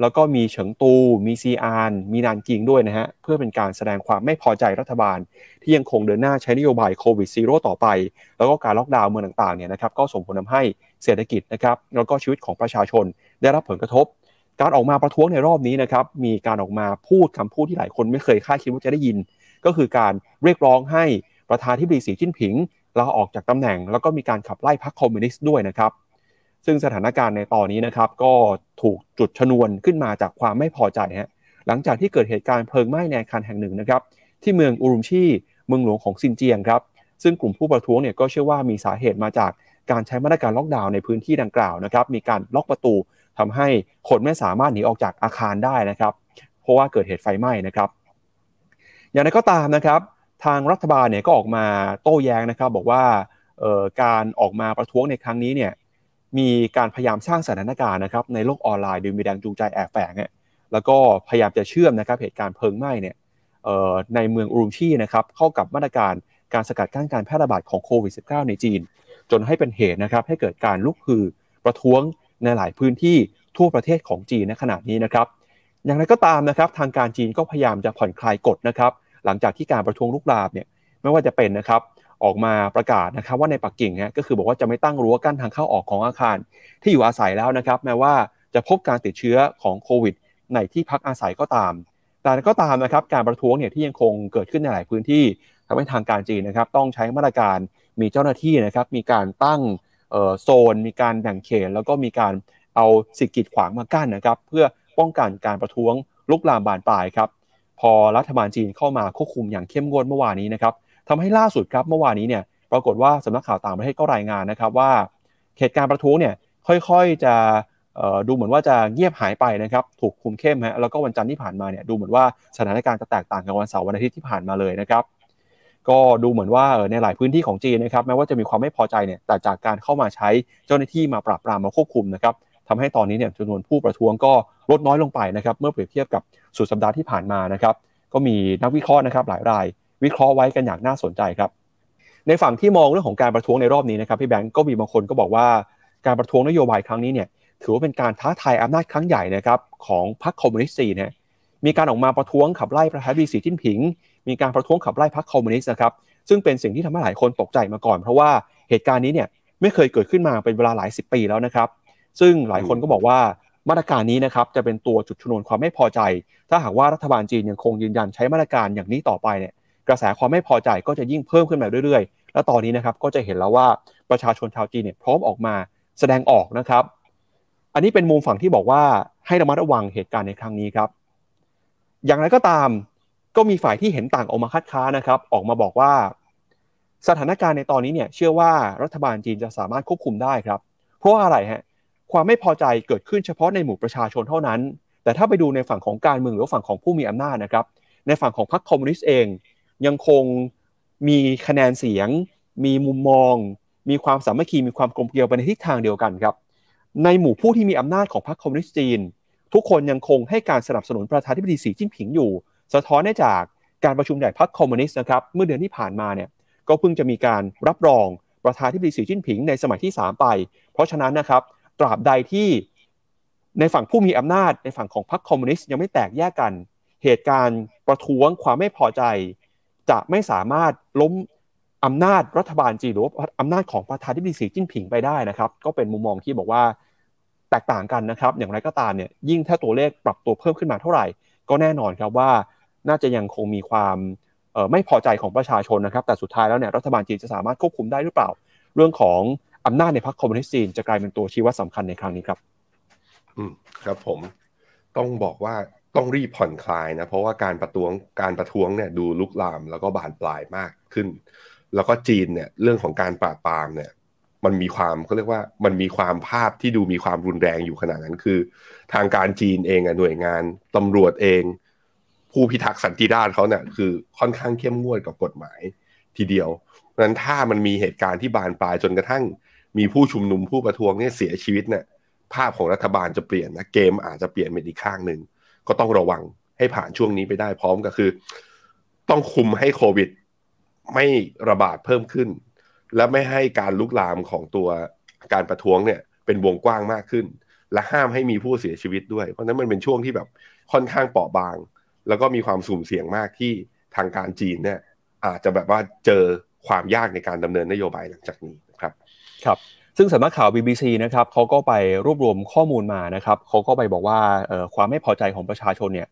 แล้วก็มีเฉิงตู มีซีอาน มีนานกิงด้วยนะฮะเพื่อเป็นการแสดงความไม่พอใจรัฐบาล ที่ยังคงเดินหน้าใช้นโยบายโควิดซีโร่ต่อไป แล้วก็การล็อกดาวน์เมืองต่างๆเนี่ยนะครับก็ส่งผลทาให้เศรษฐกิจนะครับแล้วก็ชีวิตของประชาชนได้รับผลกระทบการออกมาประท้วงในรอบนี้นะครับ มีการออกมาพูดคำพูดที่หลายคนไม่เคยคาดคิดว่าจะได้ยิน ก็คือการเรียกร้องให้ประธานที่บดีสีจิ้นผิงลาออกจากตำแหน่ง แล้วก็มีการขับไล่พรรคคอมมิวนิสต์ด้วยนะครับ ซึ่งสถานการณ์ในตอนนี้นะครับ ก็ถูกจุดชนวนขึ้นมาจากความไม่พอใจฮะหลังจากที่เกิดเหตุการณ์เพลิงไหม้ในอาคารแห่งหนึ่งนะครับ ที่เมืองอูรุมชีเมืองหลวงของซินเจียงครับ ซึ่งกลุ่มผู้ประท้วงเนี่ยก็เชื่อว่ามีสาเหตุมาจากการใช้มาตรการล็อกดาวน์ในพื้นที่ดังกล่าวนะครับ มีการล็อกประตูทำให้คนไม่สามารถหนีออกจากอาคารได้นะครับ เพราะว่าเกิดเหตุไฟไหม้นะครับ อย่างไรก็ตามนะครับ ทางรัฐบาลเนี่ยก็ออกมาโต้แย้งนะครับ บอกว่าการออกมาประท้วงในครั้งนี้เนี่ยมีการพยายามสร้างสถานการณ์นะครับในโลกออนไลน์โดยมีแรงจูงใจแอบแฝงเนี่ยแล้วก็พยายามจะเชื่อมนะครับเหตุการณ์เพลิงไหม้เนี่ยในเมืองอุรุมชีนะครับเข้ากับมาตรการการสกัดกั้นการแพร่ระบาดของโควิด -19 ในจีน จนให้เป็นเหตุนะครับให้เกิดการลุกฮือประท้วงในหลายพื้นที่ทั่วประเทศของจีนในขณะนี้นะครับ อย่างไรก็ตามนะครับ ทางการจีนก็พยายามจะผ่อนคลายกฎนะครับ หลังจากที่การประท้วงลุกลามเนี่ยไม่ว่าจะเป็นนะครับออกมาประกาศนะครับว่าในปักกิ่งเนี่ยก็คือบอกว่าจะไม่ตั้งรั้วกั้นทางเข้าออกของอาคาร ที่อยู่อาศัยแล้วนะครับ แม้ว่าจะพบการติดเชื้อของโควิด ในที่พักอาศัยก็ตาม แต่ก็ตามนะครับการประท้วงเนี่ยที่ยังคงเกิดขึ้นในหลายพื้นที่ทำให้ทางการจีนนะครับต้องใช้มาตรการมีเจ้าหน้าที่นะครับมีการตั้งโซน มีการแบ่งเขตแล้วก็มีการเอาสิ่งกีดขวางมากั้นนะครับ เพื่อป้องกันการประท้วงลุกลามบานปลายครับ พอรัฐบาลจีนเข้ามาควบคุมอย่างเข้มงวดเมื่อวานนี้นะครับทำให้ล่าสุดครับเมื่อวานนี้เนี่ยปรากฏว่าสำนักข่าวต่างประเทศก็รายงานนะครับว่าเหตุการณ์ประท้วงเนี่ยค่อยๆจะดูเหมือนว่าจะเงียบหายไปนะครับถูกคุมเข้มฮะแล้วก็วันจันทร์ที่ผ่านมาเนี่ยดูเหมือนว่าสถานการณ์จะแตกต่างกับวันเสาร์วันอาทิตย์ที่ผ่านมาเลยนะครับก็ดูเหมือนว่าในหลายพื้นที่ของจีนนะครับแม้ว่าจะมีความไม่พอใจเนี่ยแต่จากการเข้ามาใช้เจ้าหน้าที่มาปราบปรามมาควบคุมนะครับทำให้ตอนนี้เนี่ยจำนวนผู้ประท้วงก็ลดน้อยลงไปนะครับเมื่อเปรียบเทียบกับ สุดสัปดาห์ที่ผ่านมานะครับ ก็มีนักวิเคราะห์นะครับหลายราย วิเคราะห์ไว้กันอย่างน่าสนใจครับ ในฝั่งที่มองเรื่องของการประท้วงในรอบนี้นะครับพี่แบงก์ก็มีบางคนก็บอกว่าการประท้วงนโยบายครั้งนี้เนี่ยถือว่าเป็นการท้าทายอำนาจครั้งใหญ่นะครับของพรรคคอมมิวนิสต์จีนนะมีการออกมาประท้วงขับไล่ประธานาธิบดีสีจิ้นผิง มีการประท้วงขับไล่พรรคคอมมิวนิสต์นะครับซึ่งเป็นสิ่งที่ทำให้หลายคนตกใจมาก่อน เพราะว่าเหตุการณ์นี้เนี่ยไม่เคยเกิดขึ้นมาเป็นเวลาหลายสิบปีแล้วนะครับ ซึ่งหลายคนก็บอกว่า มาตรการนี้นะครับจะเป็นตัวจุดชนวนความไม่พอใจ ถ้าหากว่ารัฐบาลจีนยังคงยืนยันใช้มาตรการอย่างนี้ต่อไปเนี่ยกระแสความไม่พอใจก็จะยิ่งเพิ่มขึ้นมาเรื่อยๆ แล้วตอนนี้นะครับก็จะเห็นแล้วว่าประชาชนชาวจีนเนี่ยพร้อมออกมาแสดงออกนะครับ อันนี้เป็นมุมฝั่งที่บอกว่าให้ระมัดระวังเหตุการณ์ในครั้งนี้ครับ อย่างไรก็ตามก็มีฝ่ายที่เห็นต่างออกมาคัดค้านนะครับ ออกมาบอกว่า สถานการณ์ในตอนนี้เนี่ยเชื่อว่ารัฐบาลจีนจะสามารถควบคุมได้ครับ เพราะว่าอะไรฮะ ความไม่พอใจเกิดขึ้นเฉพาะในหมู่ประชาชนเท่านั้น แต่ถ้าไปดูในฝั่งของการเมืองหรือฝั่งของผู้มีอำนาจนะครับ ในฝั่งของพรรคคอมมิวนิสต์เอง ยังคงมีคะแนนเสียง มีมุมมอง มีความสามัคคีมีความกลมเกลียวไปในทิศทางเดียวกันครับ ในหมู่ผู้ที่มีอำนาจของพรรคคอมมิวนิสต์จีน ทุกคนยังคงให้การสนับสนุนประธานาธิบดีสีจิ้นผิงอยู่ สะท้อนได้จากการประชุมใหญ่พรรคคอมมิวนิสต์นะครับเมื่อเดือนที่ผ่านมาเนี่ยก็เพิ่งจะมีการรับรองประธานาธิบดีสีจิ้นผิงในสมัยที่ 3 ไป เพราะฉะนั้นนะครับ ตราบใดที่ในฝั่งผู้มีอำนาจในฝั่งของพรรคคอมมิวนิสต์ยังไม่แตกแยกกัน เหตุการณ์ประท้วงความไม่พอใจ จะไม่สามารถล้มอำนาจรัฐบาลจีนหรือว่าอำนาจของประธานาธิบดีสีจิ้นผิงไปได้นะครับ ก็เป็นมุมมองที่บอกว่าแตกต่างกันนะครับ อย่างไรก็ตามเนี่ยยิ่งถ้าตัวเลขปรับตัวเพิ่มขึ้นมาเท่าไหร่ ก็แน่นอนครับว่าน่าจะยังคงมีความไม่พอใจของประชาชนนะครับ แต่สุดท้ายแล้วเนี่ยรัฐบาลจีนจะสามารถควบคุมได้หรือเปล่า เรื่องของ อำนาจในพรรคคอมมิวนิสต์จีนจะกลายเป็นตัวชี้วัดสาคัญในครั้งนี้ครับ อืมครับผมต้องบอกว่าต้องรีบผ่อนคลายนะ เพราะว่าการประท้วงการประท้วงเนี่ยดูลุกลามแล้วก็บานปลายมากขึ้น แล้วก็จีนเนี่ยเรื่องของการปราบปรามเนี่ย มันมีความเขาเรียกว่ามันมีความภาพที่ดูมีความรุนแรงอยู่ขนาดนั้นคือ ทางการจีนเองอะหน่วยงานตำรวจเอง ผู้พิทักษ์สันติราษฎร์เขาเนี่ยคือค่อนข้างเข้มงวดกับกฎหมายทีเดียวนั้นถ้ามันมีเหตุการณ์ที่บานปลายจนกระทั่ง มีผู้ชุมนุมผู้ประท้วงเนี่ยเสียชีวิตเนี่ยภาพของรัฐบาลจะเปลี่ยนนะเกมอาจจะเปลี่ยนเป็นอีกข้างหนึ่งก็ต้องระวังให้ผ่านช่วงนี้ไปได้พร้อมก็คือ ต้องคุมให้โควิด ไม่ระบาดเพิ่มขึ้น และไม่ให้การลุกลามของตัวการประท้วงเนี่ย เป็นวงกว้างมากขึ้น และห้ามให้มีผู้เสียชีวิตด้วย เพราะนั้นมันเป็นช่วงที่แบบค่อนข้างเปราะบาง แล้วก็มีความสุ่มเสี่ยงมากที่ทางการจีนเนี่ย อาจจะแบบว่าเจอความยากในการดำเนินนโยบายหลังจากนี้ ครับซึ่งสำนักข่าว BBC นะครับเขาก็ไปรวบรวมข้อมูลมานะครับเขาก็ไปบอกว่าความไม่พอใจของประชาชนเนี่ย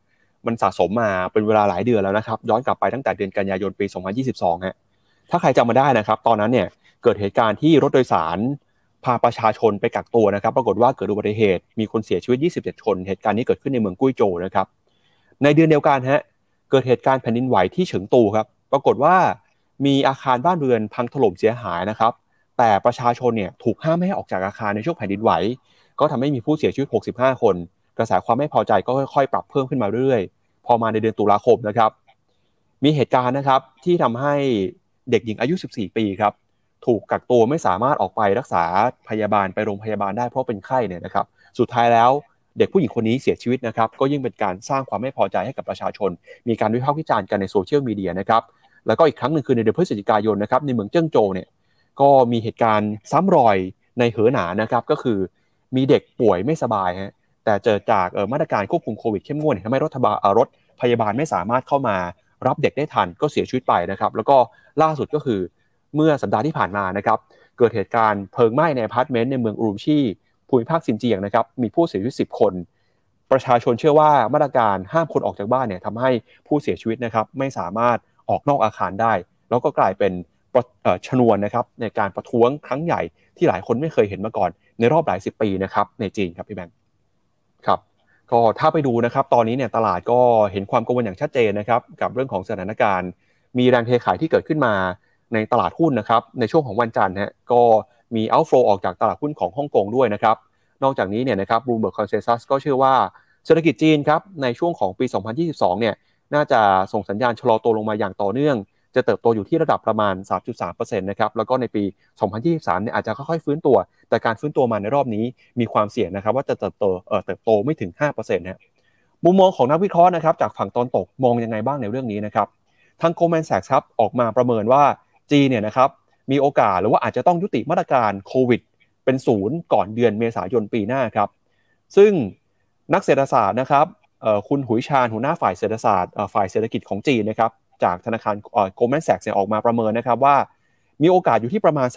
มันสะสมมาเป็นเวลาหลายเดือนแล้วนะครับ ย้อนกลับไปตั้งแต่เดือนกันยายนปี 2022 ฮะถ้าใครจำมาได้นะครับ ตอนนั้นเนี่ยเกิดเหตุการณ์ที่รถโดยสารพาประชาชนไปกักตัวนะครับ ปรากฏว่าเกิดอุบัติเหตุ มีคนเสียชีวิต 27 คน เหตุการณ์นี้เกิดขึ้นในเมืองกุ้ยโจวนะครับ ในเดือนเดียวกันฮะเกิดเหตุการณ์แผ่นดินไหวที่เฉิงตูครับ ปรากฏว่ามีอาคารบ้านเรือนพังถล่มเสียหายนะครับ แต่ประชาชนเนี่ยถูกห้ามไม่ให้ออกจากอาคารในช่วงแผ่นดินไหว ก็ทำให้มีผู้เสียชีวิต 65 คน กระแสความไม่พอใจก็ค่อยๆ ปรับเพิ่มขึ้นมาเรื่อยๆ พอมาในเดือนตุลาคมนะครับ มีเหตุการณ์นะครับที่ทำให้เด็กหญิงอายุ 14 ปีครับถูกกักตัวไม่สามารถออกไปรักษาพยาบาลไปโรงพยาบาลได้เพราะเป็นไข้เนี่ยนะครับ สุดท้ายแล้วเด็กผู้หญิงคนนี้เสียชีวิตนะครับ ก็ยิ่งเป็นการสร้างความไม่พอใจให้กับประชาชน มีการวิพากษ์วิจารณ์กันในโซเชียลมีเดียนะครับ แล้วก็อีกครั้งหนึ่งคือในเดือนพฤศจิกายนนะครับในเมืองเจิ้งโจวเนี่ย ก็มีเหตุการณ์ซ้ำรอยในเหอหนานนะครับ ก็คือมีเด็กป่วยไม่สบายฮะแต่เจอจากมาตรการควบคุมโควิดเข้มงวดทำให้รถบารถพยาบาลไม่สามารถเข้ามารับเด็กได้ทันก็เสียชีวิตไปนะครับ แล้วก็ล่าสุดก็คือเมื่อสัปดาห์ที่ผ่านมานะครับเกิดเหตุการณ์เพลิงไหม้ในอพาร์ตเมนต์ในเมืองอุรุมชีภูมิภาคซินเจียงนะครับมีผู้เสียชีวิต 10 คน ประชาชนเชื่อว่ามาตรการห้ามคนออกจากบ้านเนี่ยทำให้ผู้เสียชีวิตนะครับไม่สามารถออกนอกอาคารได้ แล้วก็กลายเป็น ชนวนนะครับในการประท้วงครั้งใหญ่ที่หลายคนไม่เคยเห็นมาก่อน ในรอบหลายสิบปีนะครับในจีนครับพี่แบงค์ครับก็ถ้าไปดูนะครับตอนนี้เนี่ยตลาดก็เห็นความกังวลอย่างชัดเจนนะครับกับเรื่องของสถานการณ์ มีแรงเทขายที่เกิดขึ้นมาในตลาดหุ้นนะครับในช่วงของวันจันทร์ฮะก็มีเอาฟลูออกจากตลาดหุ้นของฮ่องกงด้วยนะครับนอกจากนี้เนี่ยนะครับบูมเบิร์กคอนเซซัสก็เชื่อว่าเศรษฐกิจจีนครับในช่วงของปี 2022 เนี่ยน่าจะส่งสัญญาณชะลอตัวลงมาอย่างต่อเนื่อง จะเติบโตอยู่ที่ระดับประมาณ 3.3%นะครับแล้วก็ในปี 2023 เนี่ยอาจจะค่อยๆฟื้นตัว แต่การฟื้นตัวมาในรอบนี้มีความเสี่ยงนะครับว่าจะเติบโตเอ่อเติบโตไม่ถึง5%นะมุมมองของนักวิเคราะห์นะครับจากฝั่งตอนตกมองยังไงบ้างในเรื่องนี้นะครับทางโกลแมนแซกครับออกมาประเมินว่าจีเนี่ยนะครับมีโอกาสหรือว่าอาจจะต้องยุติมาตรการโควิด เป็นศูนย์ก่อนเดือนเมษายนปีหน้าครับซึ่งนักเศรษฐศาสตร์นะครับคุณหุยชาญหัวหน้าฝ่ายเศรษฐศาสตร์ฝ่ายเศรษฐกิจของจีนนะครับ จากธนาคาร Goldman Sachs เนี่ยออกมาประเมินนะครับว่า มีโอกาสอยู่ที่ประมาณ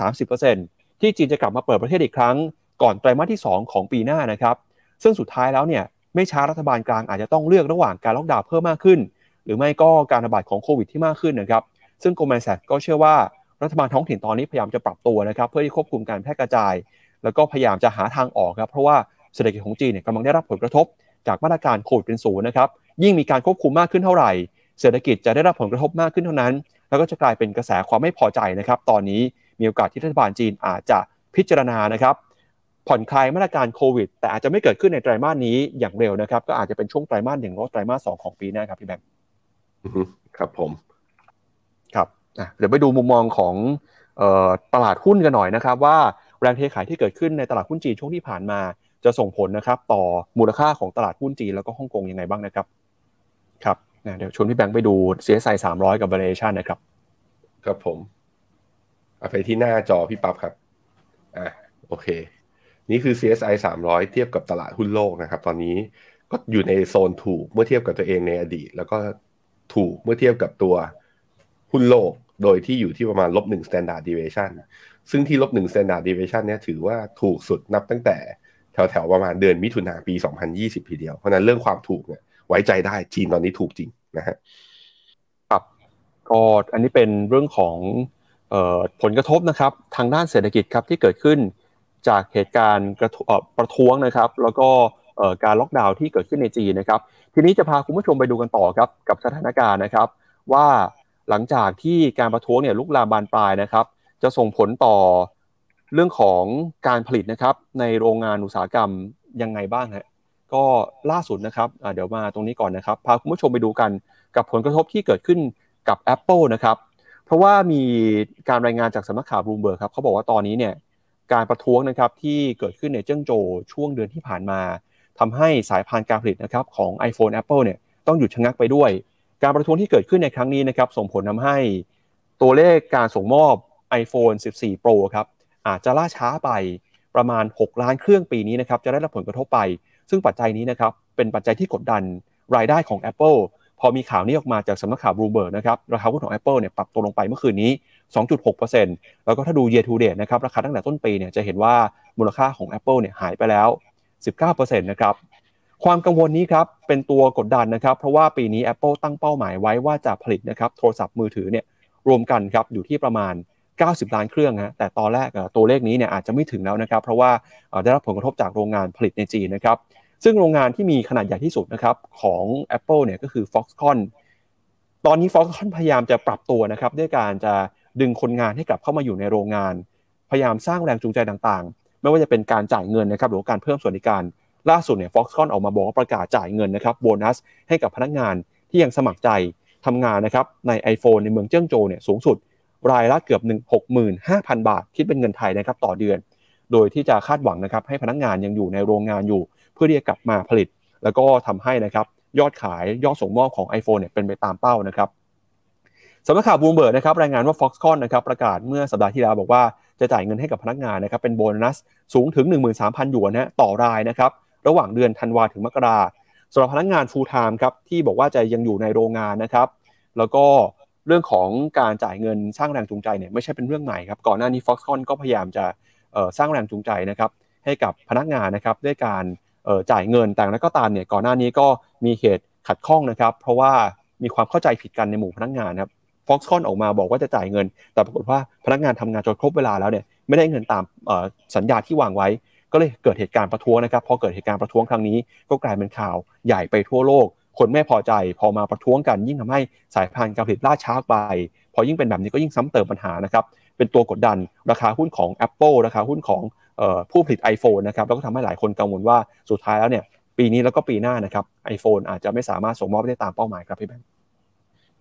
30%ที่จีนจะกลับมาเปิดประเทศอีกครั้ง ก่อนไตรมาสที่ 2 ของปีหน้านะครับ ซึ่งสุดท้ายแล้วเนี่ยไม่ช้ารัฐบาลกลางอาจจะต้องเลือกระหว่างการล็อกดาวน์เพิ่มมากขึ้น หรือไม่ก็การระบาดของโควิดที่มากขึ้นนะครับซึ่ง Goldman Sachs ก็เชื่อว่ารัฐบาลท้องถิ่นตอนนี้พยายามจะปรับตัวนะครับเพื่อที่ควบคุมการแพร่กระจาย แล้วก็พยายามจะหาทางออกครับเพราะว่าเศรษฐกิจของจีนเนี่ยกำลังได้รับผลกระทบจากมาตรการโควิดเป็นศูนย์นะครับยิ่งมีการควบคุมมากขึ้นเท่าไหร่ เศรษฐกิจจะได้รับผลกระทบมากขึ้นเท่านั้น แล้วก็จะกลายเป็นกระแสความไม่พอใจนะครับ ตอนนี้มีโอกาสที่รัฐบาลจีนอาจจะพิจารณานะครับผ่อนคลายมาตรการโควิด แต่อาจจะไม่เกิดขึ้นในไตรมาสนี้อย่างเร็วนะครับ ก็อาจจะเป็นช่วงไตรมาสหนึ่งหรือไตรมาสสองของปีหน้าครับพี่แบงค์ครับผมครับเดี๋ยวไปดูมุมมองของตลาดหุ้นกันหน่อยนะครับ ว่าแรงเทขายที่เกิดขึ้นในตลาดหุ้นจีนช่วงที่ผ่านมา จะส่งผลนะครับ ต่อมูลค่าของตลาดหุ้นจีนแล้วก็ฮ่องกงยังไงบ้างนะครับ ครับ เดี๋ยวชวนพี่แบงค์ไปดู CSI 300 กับ valuation นะครับ ครับผมเอาไปที่หน้าจอพี่ปั๊บครับอ่าโอเค นี่คือ CSI 300 เทียบกับตลาดหุ้นโลกนะครับ ตอนนี้ก็อยู่ในโซนถูกเมื่อเทียบกับตัวเองในอดีต แล้วก็ถูกเมื่อเทียบกับตัวหุ้นโลกโดยที่อยู่ที่ประมาณลบหนึ่ง standard deviation ซึ่งที่ลบหนึ่ง standard deviation เนี่ยถือว่าถูกสุดนับตั้งแต่แถวๆ ประมาณเดือนมิถุนาปี 2020 ทีเดียว เพราะนั้นเรื่องความถูกเนี่ย ไว้ใจได้จีนตอนนี้ถูกจริงนะฮะครับก็อันนี้เป็นเรื่องของผลกระทบนะครับทางด้านเศรษฐกิจครับที่เกิดขึ้นจากเหตุการณ์ประท้วงนะครับ แล้วก็การล็อกดาวน์ที่เกิดขึ้นในจีนนะครับ ทีนี้จะพาคุณผู้ชมไปดูกันต่อครับกับสถานการณ์นะครับ ว่าหลังจากที่การประท้วงเนี่ยลุกลามบานปลายนะครับ จะส่งผลต่อเรื่องของการผลิตนะครับ ในโรงงานอุตสาหกรรมยังไงบ้างฮะ ก็ล่าสุดนะครับเดี๋ยวมาตรงนี้ก่อนนะครับ พาคุณผู้ชมไปดูกันกับผลกระทบที่เกิดขึ้นกับ Apple นะครับ เพราะว่ามีการรายงานจากสำนักข่าวบลูเบิร์กครับเขาบอกว่าตอนนี้เนี่ยการประท้วงนะครับที่เกิดขึ้นในเจิ้งโจช่วงเดือนที่ผ่านมาทำให้สายพานการผลิตนะครับของ iPhone Apple เนี่ยต้องหยุดชะงักไปด้วย การประท้วงที่เกิดขึ้นในครั้งนี้นะครับส่งผลทาให้ตัวเลขการส่งมอบ iPhone 14 Pro ครับอาจจะล่าช้าไปประมาณ 6 ล้านเครื่องปีนี้นะครับจะได้รับผลกระทบไป ซึ่งปัจจัยนี้นะครับเป็นปัจจัยที่กดดันรายได้ของ Apple พอมีข่าวนี้ออกมาจากสำนักข่าวบลูเบิร์นะครับราคาหุ้นของ Apple เนี่ยปรับตัวลงไปเมื่อคืนนี้ 2.6%แล้วก็ถ้าดู year to date นะครับราคาตั้งแต่ต้นปีเนี่ยจะเห็นว่ามูลค่าของ Apple เนี่ยหายไปแล้ว 19%นะครับความกังวลนี้ครับเป็นตัวกดดันนะครับ เพราะว่าปีนี้ Apple ตั้งเป้าหมายไว้ว่าจะผลิตนะครับโทรศัพท์มือถือเนี่ยรวมกันครับอยู่ที่ประมาณ 90 ล้านเครื่องฮะแต่ตอนแรกตัวเลขนี้เนี่ยอาจจะไม่ถึงแล้วนะครับ เพราะว่าได้รับผลกระทบจากโรงงานผลิตในจีนนะครับ ซึ่งโรงงานที่มีขนาดใหญ่ที่สุดนะครับของ Apple เนี่ยก็คือ Foxconn ตอนนี้ Foxconn พยายามจะปรับตัวนะครับด้วยการจะดึงคนงานให้กลับเข้ามาอยู่ในโรงงาน พยายามสร้างแรงจูงใจต่างๆ ไม่ว่าจะเป็นการจ่ายเงินนะครับหรือการเพิ่มสวัสดิการ ล่าสุดเนี่ย Foxconn ออกมาบอกว่าประกาศจ่ายเงินนะครับโบนัสให้กับพนักงานที่ยังสมัครใจทำงานนะครับใน iPhone ในเมืองเจิ้งโจวเนี่ยสูงสุด รายละเกือบ65,000 บาท คิดเป็นเงินไทยนะครับต่อเดือน โดยที่จะคาดหวังนะครับให้พนักงานยังอยู่ในโรงงานอยู่ เพื่อที่จะกลับมาผลิต แล้วก็ทำให้นะครับยอดขายยอดส่งมอบของ iPhone เนี่ยเป็นไปตามเป้านะครับสำนักข่าวบูมเบิร์กนะครับรายงานว่า Foxconn นะครับประกาศเมื่อสัปดาห์ที่แล้วบอกว่าจะจ่ายเงินให้กับพนักงานนะครับเป็นโบนัสสูงถึง 13,000หยวนนะต่อรายนะครับระหว่างเดือนธันวาถึงมกราสำหรับพนักงาน full time ครับที่บอกว่าจะยังอยู่ในโรงงานนะครับ แล้วก็เรื่องของการจ่ายเงินสร้างแรงจูงใจเนี่ยไม่ใช่เป็นเรื่องใหม่ครับก่อนหน้านี้ Foxconn ก็พยายามจะสร้างแรงจูงใจนะครับให้กับพนักงานนะครับด้วยการ จ่ายเงินแต่แล้วก็ตามเนี่ยก่อนหน้านี้ก็มีเหตุขัดข้องนะครับ เพราะว่ามีความเข้าใจผิดกันในหมู่พนักงานครับ Foxconn ออกมาบอกว่าจะจ่ายเงิน แต่ปรากฏว่าพนักงานทำงานจนครบเวลาแล้วเนี่ยไม่ได้เงินตามสัญญาที่วางไว้ ก็เลยเกิดเหตุการณ์ประท้วงนะครับพอเกิดเหตุการณ์ประท้วงครั้งนี้ ก็กลายเป็นข่าวใหญ่ไปทั่วโลก คนไม่พอใจพอมาประท้วงกัน ยิ่งทำให้สายพันธุ์การผลิตล่าช้าไป พอยิ่งเป็นแบบนี้ก็ยิ่งซ้ำเติมปัญหานะครับเป็นตัวกดดันราคาหุ้นของ Apple ราคาหุ้นของ ผู้ผลิต iPhone นะครับแล้วก็ทำให้หลายคนกังวลว่าสุดท้ายแล้วเนี่ยปีนี้แล้วก็ปีหน้านะครับไอโฟนอาจจะไม่สามารถส่งมอบได้ตามเป้าหมายครับพี่แบงค์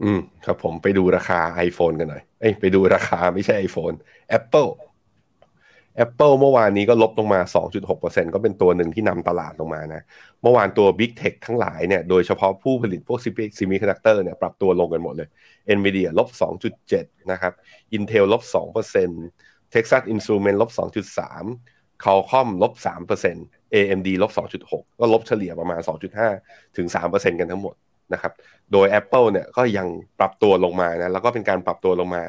อืมครับผมไปดูราคา iPhone กันหน่อยเอ้ยไปดูราคาไม่ใช่ iPhone Apple Apple เมื่อวานนี้ก็ลบลงมา 2.6%ก็เป็นตัวหนึ่งที่นำตลาดลงมานะ เมื่อวานตัว Big Tech ทั้งหลายเนี่ย โดยเฉพาะผู้ผลิตพวก semiconductor เนี่ยปรับตัวลงกันหมดเลย Nvidia ลบ 2.7 นะครับ Intel ลบ 2% Texas Instruments ลบ2.3 Qualcomm ลบ3% AMD ลบ2.6 ก็ลบเฉลี่ยประมาณ 2.5 ถึง 3%กันทั้งหมดนะครับโดย Apple เนี่ยก็ยังปรับตัวลงมานะแล้วก็เป็นการปรับตัวลงมา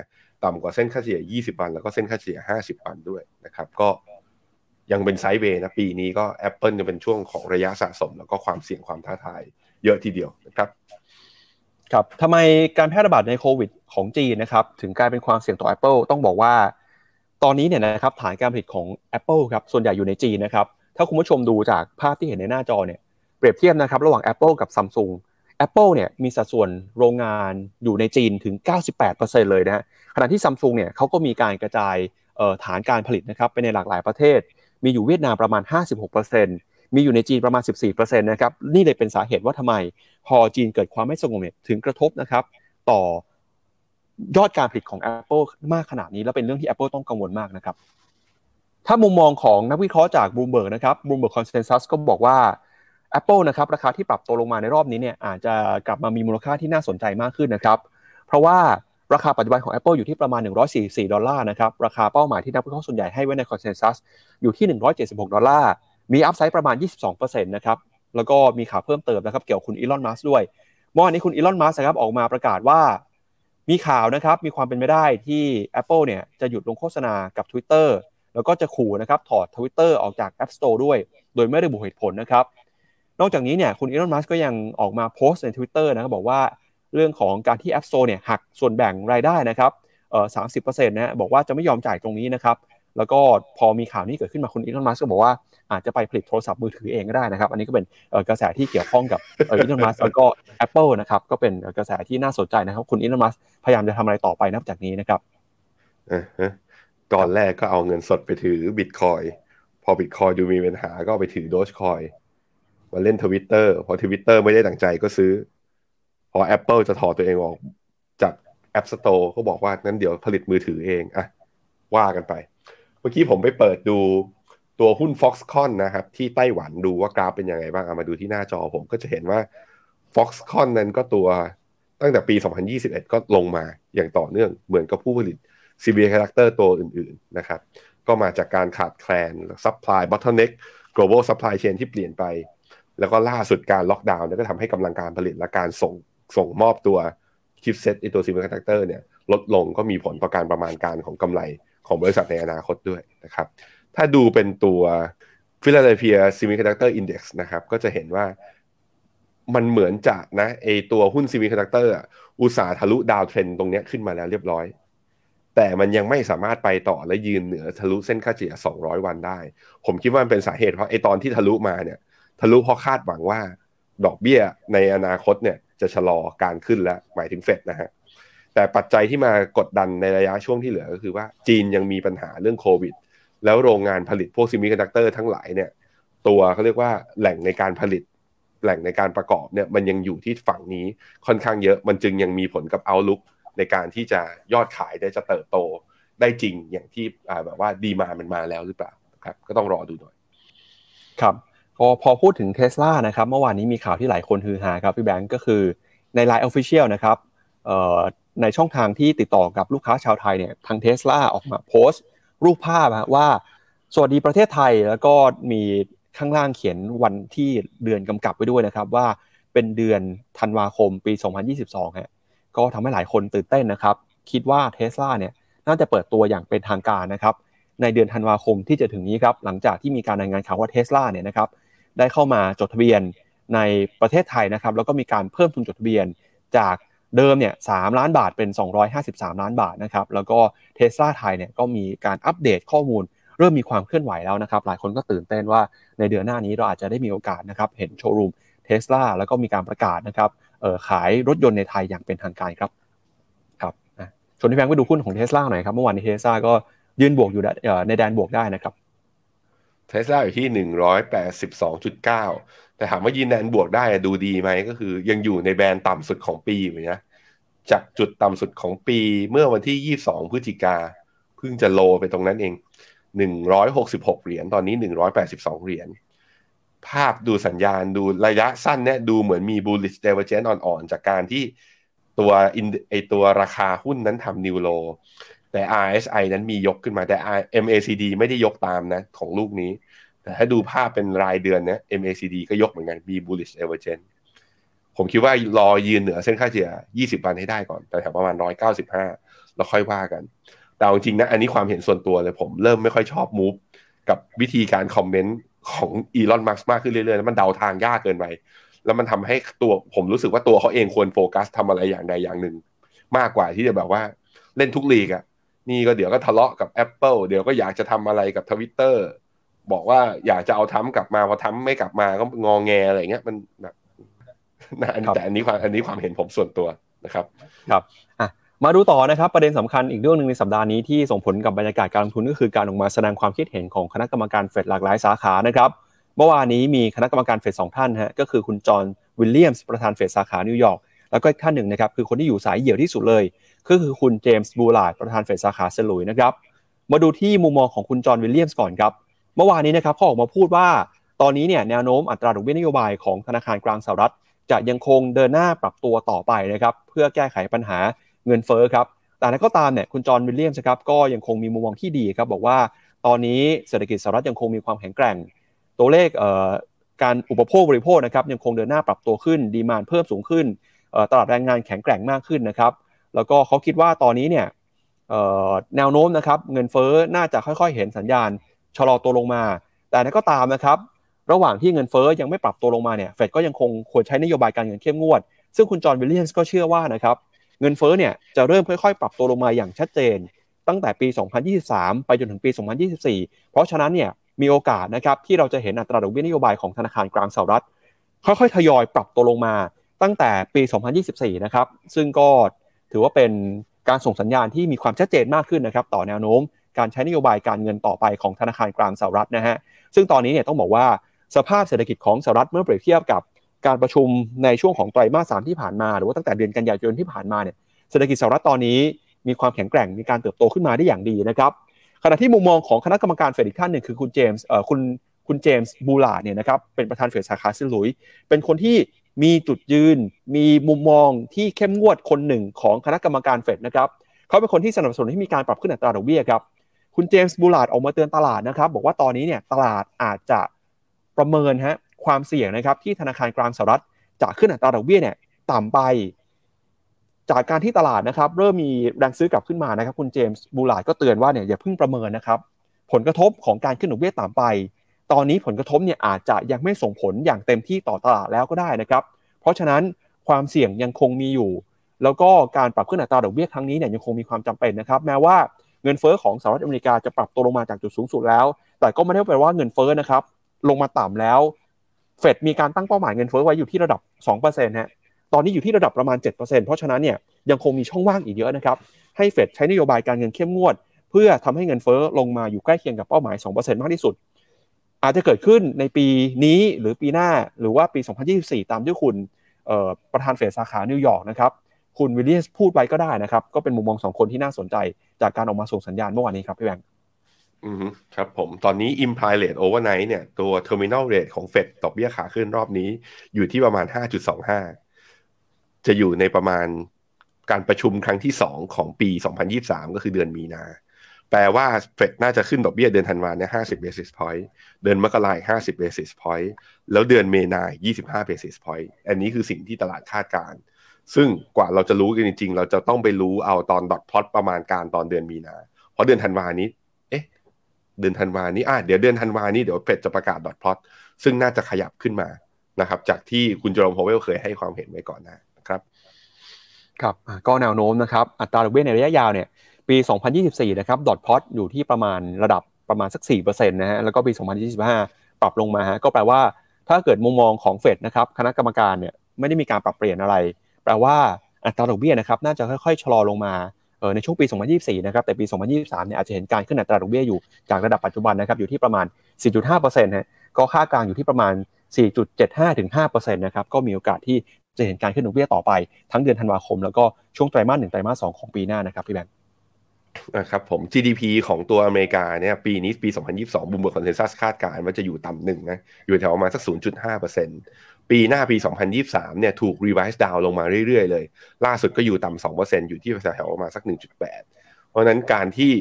ต่ำกว่าเส้นค่าเฉลี่ย 20 วัน แล้วก็เส้นค่าเฉลี่ย 50 วันด้วยนะครับก็ยังเป็นไซด์เวย์นะปีนี้ก็ Apple จะเป็นช่วงของระยะสะสม แล้วก็ความเสี่ยงความท้าทายเยอะทีเดียวนะครับครับทำไมการแพร่ระบาดในโควิดของจีนนะครับถึงกลายเป็นความเสี่ยงต่อ Apple ต้องบอกว่า ตอนนี้เนี่ยนะครับฐานการผลิตของ Apple ครับส่วนใหญ่อยู่ในจีนนะครับถ้าคุณผู้ชมดูจากภาพที่เห็นในหน้าจอเนี่ยเปรียบเทียบนะครับระหว่าง Apple กับ Samsung Apple เนี่ยมีสัดส่วนโรงงานอยู่ในจีนถึง 98%เลยนะฮะขณะที่ซัมซุงเนี่ยเขาก็มีการกระจายฐานการผลิตนะครับไปในหลากหลายประเทศ มีอยู่เวียดนามประมาณ 56%มีอยู่ในจีนประมาณ 14%นะครับนี่เลยเป็นสาเหตุว่าทำไมพอจีนเกิดความไม่สงบเนี่ยถึงกระทบนะครับต่อ ยอดการผลิตของ Apple มากขนาดนี้แล้วเป็นเรื่องที่ Apple ต้องกังวลมากนะครับ ถ้ามุมมองของนักวิเคราะห์จาก Bloomberg นะครับ Bloomberg Consensus ก็บอกว่า Apple นะครับราคาที่ปรับตัวลงมาในรอบนี้เนี่ยอาจจะกลับมามีมูลค่าที่น่าสนใจมากขึ้นนะครับ เพราะว่าราคาปัจจุบันของ Apple อยู่ที่ประมาณ 144 ดอลลาร์นะครับ ราคาเป้าหมายที่นักวิเคราะห์ส่วนใหญ่ให้ไว้ใน consensus อยู่ที่ 176 ดอลลาร์ มี upside ประมาณ 22%นะครับ แล้วก็มีข่าวเพิ่มเติมนะครับเกี่ยวกับคุณอีลอน มัสก์ด้วย เมื่อวานนี้คุณอีลอน มัสก์ครับออกมาประกาศว่า มีข่าวนะครับมีความเป็นไปได้ที่ Apple เนี่ยจะหยุดลงโฆษณากับ Twitter แล้วก็จะขู่นะครับถอด Twitter ออกจาก App Store ด้วย โดยไม่ระบุเหตุผลนะครับนอกจากนี้เนี่ยคุณอีลอนมัสก็ยังออกมาโพสต์ใน Twitter นะครับบอกว่าเรื่องของการที่ App Store เนี่ยหักส่วนแบ่งรายได้นะครับเอ่อสามสิบเปอร์เซ็นต์นะบอกว่าจะไม่ยอมจ่ายตรงนี้นะครับ แล้วก็พอมีข่าวนี้เกิดขึ้นมาคุณอีลอนมัสก็บอกว่าอาจจะไปผลิตโทรศัพท์มือถือเองก็ได้นะครับ อันนี้ก็เป็นกระแสที่เกี่ยวข้องกับอีลอนมัสแล้วก็ Apple นะครับก็เป็นกระแสที่น่าสนใจนะครับคุณอีลอนมัสพยายามจะทำอะไรต่อไปนับจากนี้นะครับก่อนแรกก็เอาเงินสดไปถือบิตคอยพอบิตคอยดูมีปัญหาก็ไปถือโดชคอยมาเล่นทวิตเตอร์พอทวิตเตอร์ไม่ได้ดั่งใจก็ซื้อ พอ Apple จะถอดตัวเองออกจาก App Store ก็บอกว่านั้นเดี๋ยวผลิตมือถือเองอะว่ากันไป เมื่อกี้ผมไปเปิดดูตัวหุ้น Foxconn นะครับ ที่ไต้หวันดูว่ากราฟเป็นยังไงบ้างเอามาดูที่หน้าจอผมก็จะเห็นว่า Foxconn นั้นก็ตัวตั้งแต่ปี 2021 ก็ลงมาอย่างต่อเนื่องเหมือนกับผู้ผลิต CBA Character ตัวอื่นๆนะครับ ก็มาจากการขาดแคลน supply bottleneck global supply chain ที่เปลี่ยนไป แล้วก็ล่าสุดการล็อกดาวน์ก็ทำให้กำลังการผลิตและการส่งส่งมอบตัว chipset ไอตัว semiconductor เนี่ยลดลงก็มีผลต่อการประมาณการของกำไร ของบริษัทในอนาคตด้วยนะครับ ถ้าดูเป็นตัว Philadelphia Semiconductor Index นะครับ ก็จะเห็นว่ามันเหมือนจะนะไอตัวหุ้น semiconductor อุตส่าห์ทะลุ downtrend ตรงนี้ขึ้นมาแล้วเรียบร้อย แต่มันยังไม่สามารถไปต่อและยืนเหนือทะลุเส้นค่าเฉลี่ย 200 วันได้ ผมคิดว่ามันเป็นสาเหตุเพราะไอตอนที่ทะลุมาเนี่ย ทะลุเพราะคาดหวังว่าดอกเบี้ยในอนาคตเนี่ยจะชะลอการขึ้นแล้วหมายถึงเฟดนะฮะ แต่ปัจจัยที่มากดดันในระยะช่วงที่เหลือก็คือว่าจีนยังมีปัญหาเรื่องโควิด แล้วโรงงานผลิตพวก semiconductor ทั้งหลายเนี่ย ตัวเขาเรียกว่าแหล่งในการผลิต แหล่งในการประกอบเนี่ยมันยังอยู่ที่ฝั่งนี้ค่อนข้างเยอะมันจึงยังมีผลกับ outlook ในการที่จะยอดขายได้จะเติบโตได้จริงอย่างที่แบบว่า demand มันมาแล้วหรือเปล่าครับ ก็ต้องรอดูหน่อย ครับพอพอพูดถึงเทสลานะครับ เมื่อวานนี้มีข่าวที่หลายคนฮือฮาครับพี่แบงก์ก็คือใน Line Official นะครับ ในช่องทางที่ติดต่อกับลูกค้าชาวไทยเนี่ยทางเทสลาออกมาโพสต์ รูปภาพว่า สวัสดีประเทศไทยแล้วก็มีข้างล่างเขียนวันที่เดือนกำกับไว้ด้วยนะครับว่าเป็นเดือนธันวาคมปี 2022ฮะก็ทำให้หลายคนตื่นเต้นนะครับ คิดว่าเทสลาเนี่ยน่าจะเปิดตัวอย่างเป็นทางการนะครับในเดือนธันวาคมที่จะถึงนี้ครับหลังจากที่มีการรายงานข่าวว่าเทสลาเนี่ยนะครับได้เข้ามาจดทะเบียนในประเทศไทยนะครับแล้วก็มีการเพิ่มทุนจดทะเบียนจาก เดิมเนี่ยสล้านบาทเป็น 253 ล้านบาทนะครับ แล้วก็เทสลาไทยเนี่ยก็มีการอัปเดตข้อมูล เริ่มมีความเคลื่อนไหวแล้วนะครับ หลายคนก็ตื่นเต้นว่าในเดือนหน้านี้เราอาจจะได้มีโอกาสนะครับ เห็นโชว์รูมเทสลาแล้วก็มีการประกาศนะครับขายรถยนต์ในไทยอย่างเป็นทางการครับ ครับชวนพี่แบงก์ไปดูหุ้นของเทสลาหน่อยครับ เมื่อวานนี้เทสลาก็ยืนบวกอยู่ในแดนบวกได้นะครับเทสลาอยู่ที่หนึ่งร้อย แต่ถามว่ายืนแดนบวกได้ดูดีไหมก็คือยังอยู่ในแบรนด์ต่ำสุดของปีอยู่นะจากจุดต่ำสุดของปีเมื่อวันที่ยี่สองพฤศจิกาเพิ่งจะโลไปตรงนั้นเองหนึ่งร้อยหกสิบหกเหรียญตอนนี้หนึ่งร้อยแปดสิบสองเหรียญภาพดูสัญญาณดูระยะสั้นเนี่ยดูเหมือนมี bullish divergence อ่อนๆ จากการที่ตัวไอตัวราคาหุ้นนั้นทำนิวโลแต่ RSI นั้นมียกขึ้นมาแต่ MACD ไม่ได้ยกตามนะของลูกนี้ แต่ถ้าดูภาพเป็นรายเดือนเนี่ย MACD ก็ยกเหมือนกันมี bullish divergence ผมคิดว่ารอยืนเหนือเส้นค่าเฉลี่ย 20 วันให้ได้ก่อน แต่แถวประมาณ 195 แล้วค่อยว่ากัน แต่จริงนะ อันนี้ความเห็นส่วนตัวเลยผมเริ่มไม่ค่อยชอบ move กับวิธีการ comment ของอีลอนมัสก์มากขึ้นเรื่อยๆ แล้วมันเดาทางยากเกินไป แล้วมันทำให้ตัวผมรู้สึกว่าตัวเขาเองควรโฟกัสทำอะไรอย่างใดอย่างหนึ่ง มากกว่าที่จะแบบว่าเล่นทุกลีกอะนี่ก็เดี๋ยวก็ทะเลาะกับ Apple เดี๋ยวก็อยากจะทำอะไรกับทวิตเตอร์ บอกว่าอยากจะเอาทรัมป์กลับมาพอทรัมป์ไม่กลับมาก็งองแงอะไรเงี้ยมันแบบนะแต่อันนี้ความอันนี้ความเห็นผมส่วนตัวนะครับครับอะมาดูต่อนะครับประเด็นสำคัญอีกเรื่องหนึ่งในสัปดาห์นี้ที่ส่งผลกับบรรยากาศการลงทุนก็คือการออกมาแสดงความคิดเห็นของคณะกรรมการเฟดหลากหลายสาขานะครับเมื่อวานนี้มีคณะกรรมการเฟดสองท่านฮะก็คือคุณจอห์นวิลเลียมส์ประธานเฟดสาขานิวยอร์กแล้วก็อีกท่านหนึ่งนะครับคือคนที่อยู่สายเหี่ยวที่สุดเลย ก็คือคุณเจมส์บูลาร์ดประธานเฟดสาขาเซนต์หลุยส์นะครับมาดูที่มุมมองของคุณจอห์นวิลเลียมส์ก่อนครับ เมื่อวานนี้นะครับเขาออกมาพูดว่า ตอนนี้เนี่ยแนวโน้มอัตราดอกเบี้ยนโยบายของธนาคารกลางสหรัฐ จะยังคงเดินหน้าปรับตัวต่อไปนะครับเพื่อแก้ไขปัญหาเงินเฟ้อครับแต่นั้นก็ตามเนี่ยคุณจอห์นวิลเลียมส์ครับก็ยังคงมีมุมมองที่ดีครับบอกว่าตอนนี้เศรษฐกิจสหรัฐยังคงมีความแข็งแกร่ง ตัวเลขการอุปโภคบริโภคนะครับยังคงเดินหน้าปรับตัวขึ้น demand เพิ่มสูงขึ้นตลาดแรงงานแข็งแกร่งมากขึ้นนะครับแล้วก็เขาคิดว่าตอนนี้เนี่ยแนวโน้มนะครับเงินเฟ้อน่าจะค่อยๆ เห็นสัญญาณ ชะลอตัวลงมา แต่นั้นก็ตามนะครับ ระหว่างที่เงินเฟ้อยังไม่ปรับตัวลงมาเนี่ยเฟดก็ยังคงควรใช้นโยบายการเงินเข้มงวด ซึ่งคุณจอห์นวิลเลียมส์ก็เชื่อว่านะครับเงินเฟ้อเนี่ยจะเริ่มค่อยๆ ปรับตัวลงมาอย่างชัดเจน ตั้งแต่ปี 2023 ไปจนถึงปี 2024 เพราะฉะนั้นเนี่ยมีโอกาสนะครับที่เราจะเห็นอัตราดอกเบี้ยนโยบายของธนาคารกลางสหรัฐ ค่อยๆทยอยปรับตัวลงมาตั้งแต่ปี 2024 นะครับซึ่งก็ถือว่าเป็นการส่งสัญญาณที่มีความชัดเจนมากขึ้นนะครับต่อแนวโน้ม การใช้นโยบายการเงินต่อไปของธนาคารกลางสหรัฐนะฮะซึ่งตอนนี้เนี่ยต้องบอกว่าสภาพเศรษฐกิจของสหรัฐเมื่อเปรียบเทียบกับการประชุมในช่วงของไตรมาสสามที่ผ่านมา หรือว่าตั้งแต่เดือนกันยายนที่ผ่านมาเนี่ยเศรษฐกิจสหรัฐตอนนี้มีความแข็งแกร่งมีการเติบโตขึ้นมาได้อย่างดีนะครับขณะที่มุมมองของคณะกรรมการเฟดอีกท่านหนึ่งคือคุณเจมส์เอ่อคุณคุณเจมส์บูลาร์ดเนี่ยนะครับเป็นประธานเฟดสาขาเซนต์หลุยส์ เป็นคนที่มีจุดยืน มีมุมมองที่เข้มงวดคนหนึ่งของคณะกรรมการเฟดนะครับเขาเป็นคนที่สนับสนุนให้มีการปรับขึ้นอัตราดอกเบี้ยครับ คุณเจมส์บูลาร์ดออกมาเตือนตลาดนะครับ บอกว่าตอนนี้เนี่ยตลาดอาจจะประเมินฮะความเสี่ยงนะครับที่ธนาคารกลางสหรัฐจะขึ้นอัตราดอกเบี้ยเนี่ยต่ำไป จากการที่ตลาดนะครับ เริ่มมีแรงซื้อกลับขึ้นมานะครับ คุณเจมส์บูลาร์ดก็เตือนว่าเนี่ยอย่าเพิ่งประเมินนะครับ ผลกระทบของการขึ้นดอกเบี้ยต่ำไป ตอนนี้ผลกระทบเนี่ยอาจจะยังไม่ส่งผลอย่างเต็มที่ต่อตลาดแล้วก็ได้นะครับ เพราะฉะนั้นความเสี่ยงยังคงมีอยู่ แล้วก็การปรับขึ้นอัตราดอกเบี้ยครั้งนี้เนี่ยยังคงมีความจำเป็นนะครับ แม้ว่า เงินเฟอ้อของสหรัฐอเมริกาจะปรับตัวลงมาจากจุดสูงสุดแล้ว แต่ก็ไม่ได้แปลว่าเงินเฟอ้อนะครับลงมาต่ำแล้ว เฟดมีการตั้งเป้าหมายเงินเฟอ้อไว้อยู่ที่ระดับ2%ฮะตอนนี้อยู่ที่ระดับประมาณ 7%เพราะฉะนั้นเนี่ยยังคงมีช่องว่างอีกเยอะนะครับให้เฟดใช้นโยบายการเงินเข้มงวด เพื่อทำให้เงินเฟอ้อลงมาอยู่ใกล้เคียงกับเป้าหมาย 2%มากที่สุด อาจจะเกิดขึ้นในปีนี้หรือปีหน้าหรือว่าปี 2024 ตามที่คุณประธานเฟดสาขานิวยอร์กนะครับ คุณวิลเลียมพูดไว้ก็ได้นะครับ ก็เป็นมุมมองสองคนที่น่าสนใจ จากการออกมาส่งสัญญาณเมื่อวานนี้ครับพี่แบงค์อืมครับผมตอนนี้ implied rate overnight เนี่ยตัว terminal rate ของเฟดดอกเบี้ยขาขึ้นรอบนี้ อยู่ที่ประมาณ 5.25 จะอยู่ในประมาณการประชุมครั้งที่ 2 ของปี 2023 ก็คือเดือนมีนา แปลว่าเฟดน่าจะขึ้นดอกเบี้ยเดือนธันวาเนี่ย50 basis point เดือนมกราคม50 basis point แล้วเดือนเมษายน25 basis point อันนี้คือสิ่งที่ตลาดคาดการณ์ ซึ่งกว่าเราจะรู้กันจริงๆ เราจะต้องไปรู้เอาตอนดอทพลอตประมาณการตอนเดือนมีนาเพราะเดือนธันวานี้ เอ๊ะ เดือนธันวานี้อะเดี๋ยวเดือนธันวานี้เดี๋ยวเฟดจะประกาศดอทพลอตซึ่งน่าจะขยับขึ้นมานะครับ จากที่คุณจอร์มโฮเวลเคยให้ความเห็นไว้ก่อนนะครับ ครับก็แนวโน้มนะครับ อัตราดอกเบี้ยในระยะยาวเนี่ย ปี 2024 นะครับดอทพอตอยู่ที่ประมาณระดับประมาณสัก4%นะฮะแล้วก็ปี 2025 ปรับลงมาฮะก็แปลว่าถ้าเกิดมุมมองของเฟดนะครับคณะกรรมการเนี่ยไม่ได้มีการปรับเปลี่ยนอะไร แปลว่าอัตราดอกเบี้ยนะครับน่าจะค่อยๆชะลอลงมาเออในช่วงปี 2024 นะครับ แต่ปี 2023 เนี่ยอาจจะเห็นการขึ้นอัตราดอกเบี้ยอยู่จากระดับปัจจุบันนะครับอยู่ที่ประมาณ 4.5%ฮะก็ค่ากลางอยู่ที่ประมาณ 4.75 ถึง 5%นะครับ ก็มีโอกาสที่จะเห็นการขึ้นดอกเบี้ยต่อไป ทั้งเดือนธันวาคม แล้วก็ช่วงไตรมาสหนึ่งไตรมาสสองของปีหน้านะครับพี่แบงค์นะครับผม GDP ของตัวอเมริกาเนี่ยปีนี้ปี 2022 Bloomberg consensus คาดการณ์ว่าจะอยู่ต่ำหนึ่งนะอยู่แถวประมาณสัก 0.5% ปีหน้าปี 2023 เนี่ยถูก revise down ลงมาเรื่อยๆ เลย ล่าสุดก็อยู่ต่ำ 2%อยู่ที่แถวประมาณสัก 1.8 เพราะฉะนั้นการที่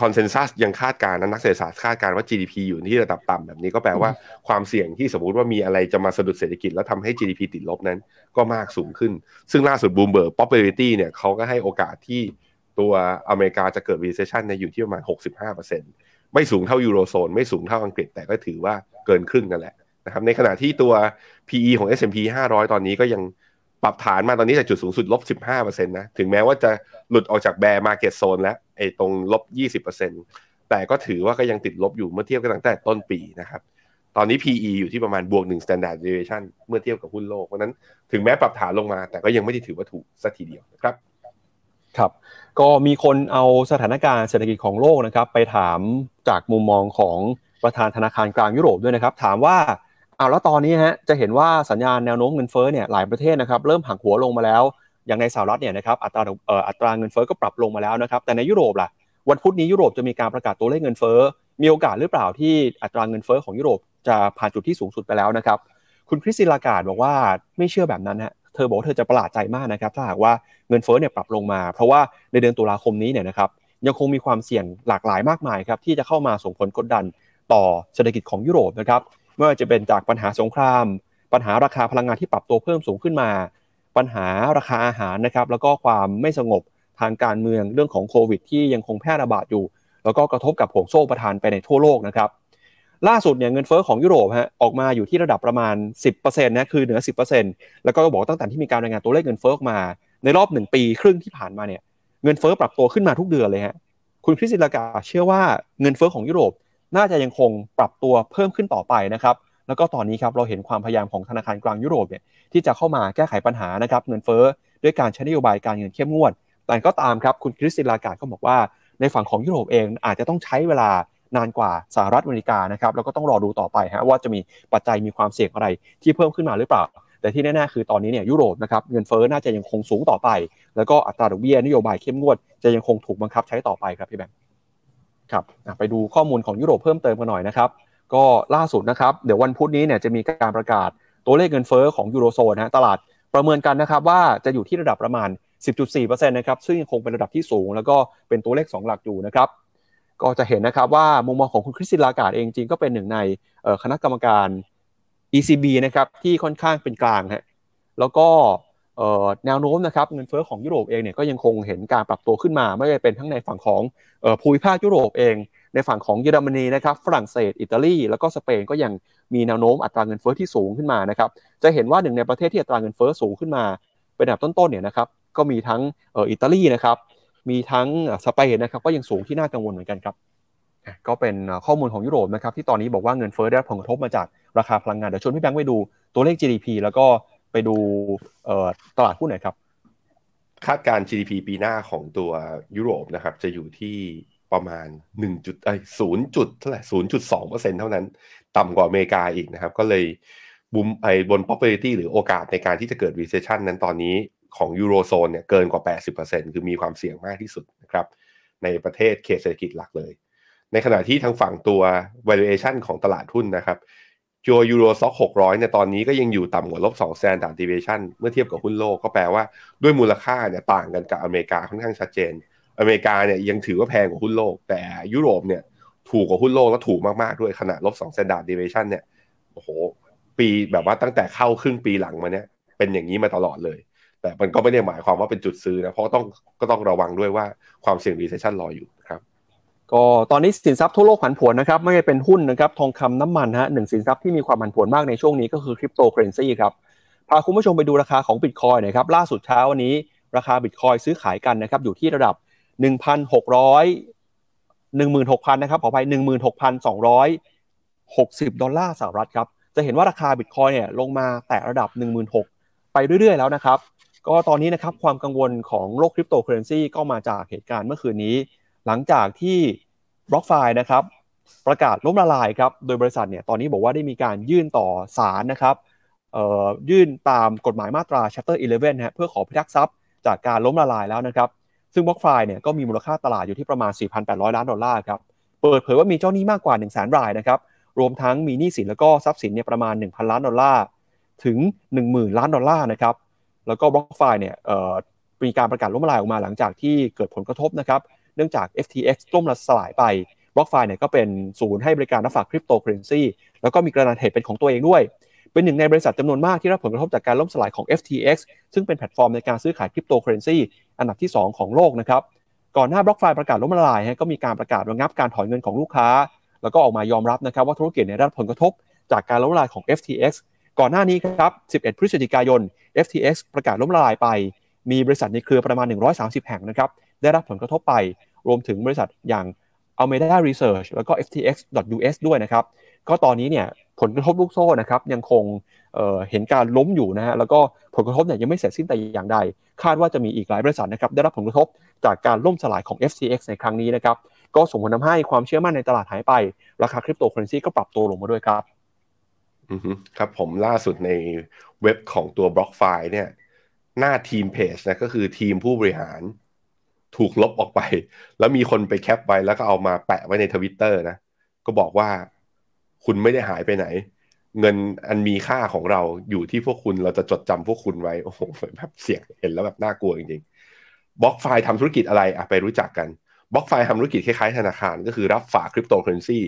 consensus ยังคาดการณ์นักเศรษฐศาสตร์คาดการณ์ว่า GDP อยู่ที่ระดับต่ำแบบนี้ก็แปลว่าความเสี่ยงที่สมมุติว่ามีอะไรจะมาสะดุดเศรษฐกิจแล้วทำให้ GDP ติดลบนั้นก็มากสูงขึ้น ซึ่งล่าสุดบูมเบิร์ก popularity เนี่ยเขาก็ให้โอกาสที่ตัวอเมริกาจะเกิด recession ในอยู่ที่ประมาณ 65%ไม่สูงเท่ายูโรโซนไม่สูงเท่าอังกฤษแต่ก็ถือว่าเกินครึ่งนั่นแหละ นะครับในขณะที่ตัว PE ของ S&P 500 ตอนนี้ก็ยังปรับฐานมาตอนนี้จากจุดสูงสุดลบ15%นะถึงแม้ว่าจะหลุดออกจากแบร์มาเก็ตโซนแล้วไอ้ตรงลบ 20%แต่ก็ถือว่าก็ยังติดลบอยู่เมื่อเทียบกันตั้งแต่ต้นปีนะครับตอนนี้ PE อยู่ที่ประมาณบวก1 standard deviation เมื่อเทียบกับหุ้นโลกเพราะนั้นถึงแม้ปรับฐานลงมา แต่ก็ยังไม่ได้ถือว่าถูกสักทีเดียวนะครับครับก็มีคนเอาสถานการณ์เศรษฐกิจของโลกนะครับ ไปถามจากมุมมองของประธานธนาคารกลางยุโรปด้วยนะครับ ถามว่า เอาแล้วตอนนี้ฮะจะเห็นว่าสัญญาณแนวโน้มเงินเฟ้อเนี่ยหลายประเทศนะครับเริ่มหักหัวลงมาแล้ว อย่างในสหรัฐเนี่ยนะครับอัตราเอ่ออัตราเงินเฟ้อก็ปรับลงมาแล้วนะครับแต่ในยุโรปล่ะวันพุธนี้ยุโรปจะมีการประกาศตัวเลขเงินเฟ้อมีโอกาสหรือเปล่าที่อัตราเงินเฟ้อของยุโรปจะผ่านจุดที่สูงสุดไปแล้วนะครับคุณคริสติลากาดบอกว่าไม่เชื่อแบบนั้นฮะเธอบอกว่าเธอจะประหลาดใจมากนะครับถ้าหากว่าเงินเฟ้อเนี่ยปรับลงมา เพราะว่าในเดือนตุลาคมนี้เนี่ยนะครับยังคงมีความเสี่ยงหลากหลายมากมายครับที่จะเข้ามาส่งผลกดดันต่อเศรษฐกิจของยุโรปนะครับ ไม่ว่าจะเป็นจากปัญหาสงคราม ปัญหาราคาพลังงานที่ปรับตัวเพิ่มสูงขึ้นมา ปัญหาราคาอาหารนะครับ แล้วก็ความไม่สงบทางการเมืองเรื่องของโควิด ที่ยังคงแพร่ระบาดอยู่ แล้วก็กระทบกับห่วงโซ่ประทานไปในทั่วโลกนะครับ ล่าสุดเนี่ยเงินเฟ้อของยุโรปฮะออกมาอยู่ที่ระดับประมาณ 10%นะคือเหนือ 10%แล้วก็บอกตั้งแต่ที่มีการรายงานตัวเลขเงินเฟ้อออกมา ในรอบหนึ่งปีครึ่งที่ผ่านมาเนี่ยเงินเฟ้อปรับตัวขึ้นมาทุกเดือนเลยฮะคุณคริสติลากาเชื่อว่าเงินเฟ้อของยุโรป น่าจะยังคงปรับตัวเพิ่มขึ้นต่อไปนะครับแล้วก็ตอนนี้ครับเราเห็นความพยายามของธนาคารกลางยุโรปเนี่ยที่จะเข้ามาแก้ไขปัญหานะครับเงินเฟ้อด้วยการใช้นโยบายการเงินเข้มงวด แต่ก็ตามครับคุณคริสติลากาก็บอกว่า ในฝั่งของยุโรปเองอาจจะต้องใช้เวลานานกว่าสหรัฐอเมริกานะครับแล้วก็ต้องรอดูต่อไปฮะว่าจะมีปัจจัยมีความเสี่ยงอะไรที่เพิ่มขึ้นมาหรือเปล่า แต่ที่แน่ๆคือตอนนี้เนี่ยยุโรปนะครับเงินเฟ้อน่าจะยังคงสูงต่อไป แล้วก็อัตราดอกเบี้ยนโยบายเข้มงวด จะยังคงถูกบังคับใช้ต่อไปครับพี่แบงค์ ครับไปดูข้อมูลของยุโรปเพิ่มเติมกันหน่อยนะครับก็ล่าสุดนะครับเดี๋ยววันพุธนี้เนี่ยจะมีการประกาศตัวเลขเงินเฟ้อของยูโรโซนนะตลาดประเมินกันนะครับว่าจะอยู่ที่ระดับประมาณ 10.4%นะครับซึ่งยังคงเป็นระดับที่สูง แล้วก็เป็นตัวเลข 2 หลักอยู่นะครับก็จะเห็นนะครับว่ามุมมองของคุณคริสติลากาดเองจริงก็เป็นหนึ่งในคณะกรรมการ ECB นะครับที่ค่อนข้างเป็นกลางฮะแล้วก็ แนวโน้มนะครับเงินเฟ้อของยุโรปเองเนี่ยก็ยังคงเห็นการปรับตัวขึ้นมา ไม่ว่าจะเป็นทั้งในฝั่งของภูมิภาคยุโรปเอง ในฝั่งของเยอรมนีนะครับฝรั่งเศส อิตาลี แล้วก็สเปนก็ยังมีแนวโน้มอัตราเงินเฟ้อที่สูงขึ้นมานะครับจะเห็นว่าหนึ่งในประเทศที่อัตราเงินเฟ้อสูงขึ้นมาเป็นอันดับต้นๆเนี่ยนะครับก็มีทั้งอิตาลีนะครับมีทั้งสเปนนะครับก็ยังสูงที่น่ากังวลเหมือนกันครับก็เป็นข้อมูลของยุโรปนะครับที่ตอนนี้บอกว่าเงินเฟ้อได้รับผลกระทบมาจากราคาพลังงานเดี๋ยวชวนพี่แบงค์ไปดูตัวเลข GDP แล้วก็ ไปดูตลาดหุ้นหน่อยครับ คาดการ GDP ปีหน้าของตัวยุโรปนะครับ จะอยู่ที่ประมาณ1จุดไอ้ศูนย์จุดเท่าไหร่ศูนย์จุดสองเปอร์เซ็นเท่านั้น ต่ำกว่าอเมริกาอีกนะครับ ก็เลยบุมไอ้บน popularity หรือโอกาสในการที่จะเกิด recession นั้นตอนนี้ของยูโรโซนเนี่ยเกินกว่า 80%คือมีความเสี่ยงมากที่สุดนะครับ ในประเทศเขตเศรษฐกิจหลักเลย ในขณะที่ทางฝั่งตัว valuation ของตลาดหุ้นนะครับัวยูโรซ็อก600เนี่ยตอนนี้ก็ยังอยู่ต่ำกว่าลบ2 standard deviation เมื่อเทียบกับหุ้นโลกก็แปลว่าด้วยมูลค่าเนี่ยต่างกันกับอเมริกาค่อนข้างชัดเจน อเมริกาเนี่ยยังถือว่าแพงกว่าหุ้นโลก แต่ยุโรปเนี่ยถูกกว่าหุ้นโลกและถูกมากๆด้วยขณะลบ2 standard deviation เนี่ยโอ้โหปีแบบว่าตั้งแต่เข้าครึ่งปีหลังมาเนี่ยเป็นอย่างนี้มาตลอดเลย แต่มันก็ไม่ได้หมายความว่าเป็นจุดซื้อนะเพราะต้องก็ต้องระวังด้วยว่าความเสี่ยง recession รออยู่ครับ ก็ตอนนี้สินทรัพย์ทั่วโลกผันผวนนะครับไม่ใช่เป็นหุ้นนะครับทองคำน้ำมันฮะหนึ่งสินทรัพย์ที่มีความผันผวนมากในช่วงนี้ก็คือคริปโตเคอเรนซีครับพาคุณผู้ชมไปดูราคาของบิตคอยน์นะครับล่าสุดเช้าวันนี้ราคาบิตคอยน์ซื้อขายกันนะครับอยู่ที่ระดับ 1,600 16,000นะครับขออภัย16,260 ดอลลาร์สหรัฐครับจะเห็นว่าราคาบิตคอยน์เนี่ยลงมาแตะระดับ 16,000 ไปเรื่อยๆ แล้วนะครับ ก็ตอนนี้นะครับความกังวลของโลกคริปโตเคอเรนซีก็มาจากเหตุการณ์เมื่อคืนนี้ หลังจากที่ BlockFi นะครับประกาศล้มละลายครับโดยบริษัทเนี่ยตอนนี้บอกว่าได้มีการยื่นต่อศาลนะครับยื่นตามกฎหมายมาตรา Chapter 11นะเพื่อขอพิทักษ์ทรัพย์จากการล้มละลายแล้วนะครับซึ่ง BlockFi เนี่ยก็มีมูลค่าตลาดอยู่ที่ประมาณ 4,800 ล้านดอลลาร์ครับเปิดเผยว่ามีเจ้าหนี้มากกว่า 1 0 0 0 0 0รายนะครับรวมทั้งมีหนี้สินแล้วก็ทรัพย์สินเนี่ยประมาณ 1,000 ล้านดอลลาร์ถึง 10,000 ล้านดอลลาร์นะครับแล้วก็ BlockFi เนี่ยมีการประกาศล้มละลายออกมาหลังจากที่เกิดผลกระทบนะครับ เนื่องจาก FTX ล่มละสลายไป BlockFi เนี่ยก็เป็นศูนย์ให้บริการรับฝากคริปโตเคอเรนซีแล้วก็มีกระดานเทรดเป็นของตัวเองด้วย เป็นหนึ่งในบริษัทจำนวนมากที่รับผลกระทบจากการล่มสลายของ FTX ซึ่งเป็นแพลตฟอร์มในการซื้อขายคริปโตเคอเรนซีอันดับที่ 2 ของโลกนะครับก่อนหน้า BlockFi ประกาศล้มละลายก็มีการประกาศระงับการถอนเงินของลูกค้า แล้วก็ออกมายอมรับนะครับว่าธุรกิจได้รับผลกระทบจากการล้มละลายของ FTX ก่อนหน้านี้ครับ 11 พฤศจิกายน FTX ประกาศล้มละลายไป มีบริษัทในเครือประมาณ 130 แห่งนะครับ ได้รับผลกระทบไป รวมถึงบริษัทอย่าง Almeida Research แล้วก็ FTX.US ด้วยนะครับ ก็ตอนนี้เนี่ยผลกระทบลูกโซ่นะครับยังคงเเห็นการล้มอยู่นะฮะแล้วก็ผลกระทบเนี่ยยังไม่เสร็จสิ้นแต่อย่างใด คาดว่าจะมีอีกหลายบริษัทนะครับได้รับผลกระทบจากการล่มสลายของ FTX ในครั้งนี้นะครับก็ส่งผลทำให้ความเชื่อมั่นในตลาดหายไป ราคาคริปโตเคอเรนซีก็ปรับตัวลงมาด้วยครับอืครับผมล่าสุดในเว็บของตัว BlockFi เนี่ยหน้า team page นะก็คือทีมผู้บริหาร ถูกลบออกไป แล้วมีคนไป cap ไว้แล้วก็เอามาแปะไว้ในทวิตเตอร์นะ ก็บอกว่าคุณไม่ได้หายไปไหน เงินอันมีค่าของเราอยู่ที่พวกคุณเราจะจดจำพวกคุณไว้ โอ้โหแบบเสียงเห็นแล้วแบบน่ากลัวจริงๆ BlockFi ทำธุรกิจอะไรอะไปรู้จักกัน BlockFi ทำธุรกิจคล้ายๆธนาคาร ก็คือรับฝากคริปโตเคอเรนซี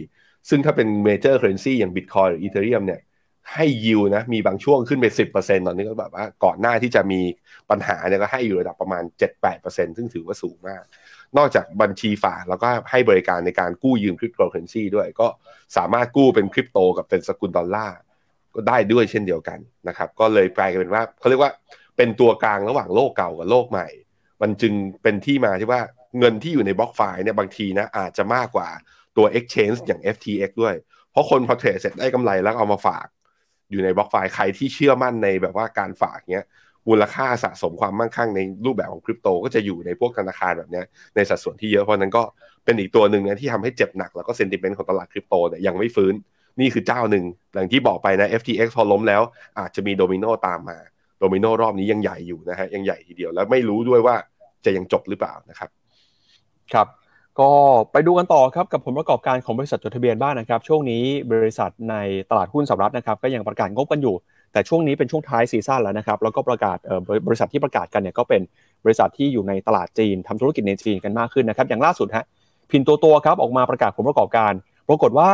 ซึ่งถ้าเป็น major currency อย่างบิตคอยน์หรือ Ethereum เนี่ย ให้ยิวนะมีบางช่วงขึ้นไปสิบเปอร์เซ็นตอนนี้ก็แบบว่าก่อนหน้าที่จะมีปัญหาเนี่ยก็ให้อยู่ระดับประมาณเจ็ดแปดเปอร์เซ็นซึ่งถือว่าสูงมาก นอกจากบัญชีฝากแล้วก็ให้บริการในการกู้ยืมคริปโตเคอเรนซีด้วยก็สามารถกู้เป็นคริปโตกับเป็นสกุลดอลลาร์ก็ได้ด้วยเช่นเดียวกันนะครับ ก็เลยกลายเป็นว่าเขาเรียกว่าเป็นตัวกลางระหว่างโลกเก่ากับโลกใหม่ มันจึงเป็นที่มาที่ว่าเงินที่อยู่ในบล็อกไฟล์เนี่ยบางทีนะอาจจะมากกว่าตัว Exchange อย่าง FTX ด้วย เพราะคนพอเทรดเสร็จได้กำไรแล้วเอามาฝาก อยู่ในบล็อกไฟล์ใครที่เชื่อมั่นในแบบว่าการฝากเนี้ยมูลค่าสะสมความมั่งคั่งในรูปแบบของคริปโต ก็จะอยู่ในพวกธนาคารแบบนี้ในสัดส่วนที่เยอะเพราะนั้นก็เป็นอีกตัวหนึ่งนะที่ทำให้เจ็บหนักแล้วก็เซนติเมนต์ของตลาดคริปโตเนี่ยยังไม่ฟื้น นี่คือเจ้าหนึ่งอย่างที่บอกไปนะ FTX พอล้มแล้ว อาจจะมีโดมิโนตามมาโดมิโนรอบนี้ยังใหญ่อยู่นะฮะยังใหญ่ทีเดียวแล้วไม่รู้ด้วยว่าจะยังจบหรือเปล่านะครับ ครับ ก็ไปดูกันต่อครับกับผลประกอบการของบริษัทจดทะเบียนบ้านนะครับช่วงนี้บริษัทในตลาดหุ้นสหรัฐนะครับก็ยังประกาศงบกันอยู่ แต่ช่วงนี้เป็นช่วงท้าย season แล้วนะครับแล้วก็ประกาศบริษัทที่ประกาศกันเนี่ยก็เป็นบริษัทที่อยู่ในตลาดจีนทำธุรกิจในจีนกันมากขึ้นนะครับอย่างล่าสุดฮะPinduoduo ครับออกมาประกาศผลประกอบการ ปรากฏว่า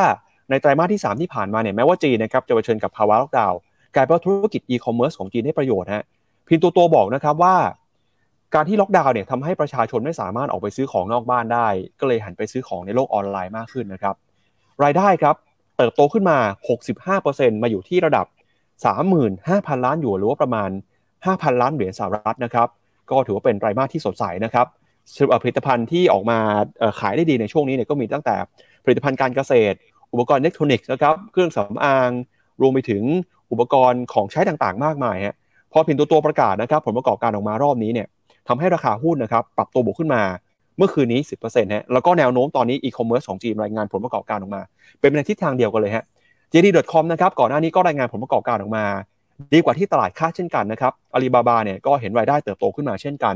ในไตรมาสที่ 3 ที่ผ่านมาเนี่ยแม้ว่าจีนนะครับจะเผชิญกับภาวะล็อกดาวน์กลายเป็นธุรกิจอีคอมเมิร์ซของจีนได้ประโยชน์ฮะ Pinduoduo บอกนะครับว่า การที่ล็อกดาวน์เนี่ยทำให้ประชาชนไม่สามารถออกไปซื้อของนอกบ้านได้ ก็เลยหันไปซื้อของในโลกออนไลน์มากขึ้นนะครับ รายได้ครับเติบโตขึ้นมา 65%มาอยู่ที่ระดับ 35,000 ล้านหยวนหรือว่าประมาณ 5,000 ล้านเหรียญสหรัฐนะครับ ก็ถือว่าเป็นไตรมาสที่สดใสนะครับผลิตภัณฑ์ที่ออกมาขายได้ดีในช่วงนี้เนี่ยก็มีตั้งแต่ผลิตภัณฑ์การเกษตร อุปกรณ์อิเล็กทรอนิกส์นะครับ เครื่องสำอาง รวมไปถึงอุปกรณ์ของใช้ต่างๆ มากมายฮะ พอ Pinduoduo ประกาศนะครับ ผลประกอบการออกมารอบนี้เนี่ย ทำให้ราคาหุ้นนะครับปรับตัวบวกขึ้นมาเมื่อคืนนี้ 10%ฮะแล้วก็แนวโน้มตอนนี้อีคอมเมิร์ซของจีนรายงานผลประกอบการออกมา เป็นในทิศทางเดียวกันเลยฮะ JD.com นะครับก่อนหน้านี้ก็รายงานผลประกอบการออกมา ดีกว่าที่ตลาดคาดเช่นกันนะครับอาลีบาบาเนี่ยก็เห็นรายได้เติบโตขึ้นมาเช่นกัน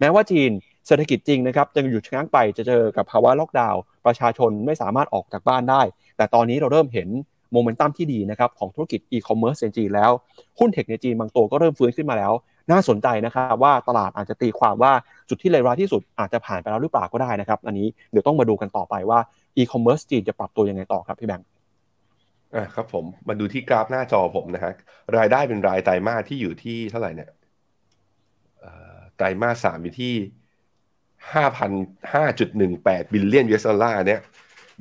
แม้ว่าจีนเศรษฐกิจจริงนะครับจะหยุดชะงักไปจะเจอกับภาวะล็อกดาวน์ประชาชนไม่สามารถออกจากบ้านได้ แต่ตอนนี้เราเริ่มเห็นโมเมนตัมที่ดีนะครับของธุรกิจอีคอมเมิร์ซในจีนแล้วหุ้น tech ในจีนบางตัวก็เริ่มฟื้นขึ้นมาแล้ว น่าสนใจนะครับว่าตลาดอาจจะตีความว่าจุดที่เลวร้ายที่สุดอาจจะผ่านไปแล้วหรือเปล่าก็ได้นะครับ อันนี้เดี๋ยวต้องมาดูกันต่อไปว่าอีคอมเมิร์ซจีนจะปรับตัวยังไงต่อครับพี่แบงค์อะครับผมมาดูที่กราฟหน้าจอผมนะฮะรายได้เป็นรายไตรมาสที่อยู่ที่เท่าไหร่เนี่ยไตรมาสสามอยู่ที่ห้าพันห้าจุดหนึ่งแปด billion US dollar เนี่ย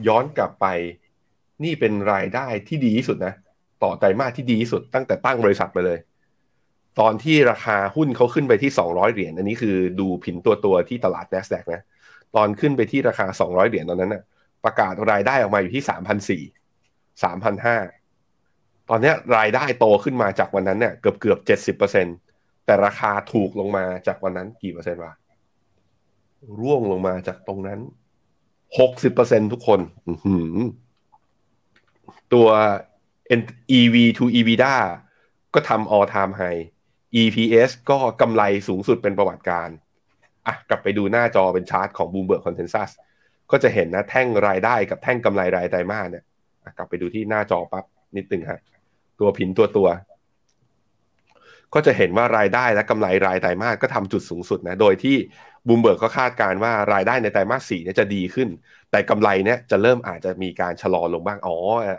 ย้อนกลับไปนี่เป็นรายได้ที่ดีที่สุดนะ ต่อไตรมาสที่ดีที่สุดตั้งแต่ตั้งบริษัทไปเลย ตอนที่ราคาหุ้นเขาขึ้นไปที่สองร้อยเหรียญอันนี้คือดู Pinduoduo ที่ตลาด NASDAQ นะ ตอนขึ้นไปที่ราคาสองร้อยเหรียญตอนนั้นน่ะประกาศรายได้ออกมาอยู่ที่สามพันสี่สามพันห้าตอนนี้รายได้โตขึ้นมาจากวันนั้นเนี่ยเกือบเกือบเจ็ดสิบเปอร์เซ็นแต่ราคาถูกลงมาจากวันนั้นกี่เปอร์เซ็นต์วะร่วงลงมาจากตรงนั้นหกสิบเปอร์เซ็นทุกคนอื้อหือตัว EV to EBITDA ก็ทำ all time high EPS ก็กำไรสูงสุดเป็นประวัติการอะกลับไปดูหน้าจอเป็นชาร์ตของ Bloomberg Consensus ก็จะเห็นนะแท่งรายได้กับแท่งกำไรรายไตรมาสเนี่ยกลับไปดูที่หน้าจอปั๊บนิดนึงฮะตัวผินตัวตัว ก็จะเห็นว่ารายได้และกำไรรายไตรมาสก็ทำจุดสูงสุดนะโดยที่บูมเบิร์กก็คาดการณ์ว่ารายได้ในไตรมาสสี่เนี่ยจะดีขึ้น แต่กำไรเนี่ยจะเริ่มอาจจะมีการชะลอลงบ้างอ๋อ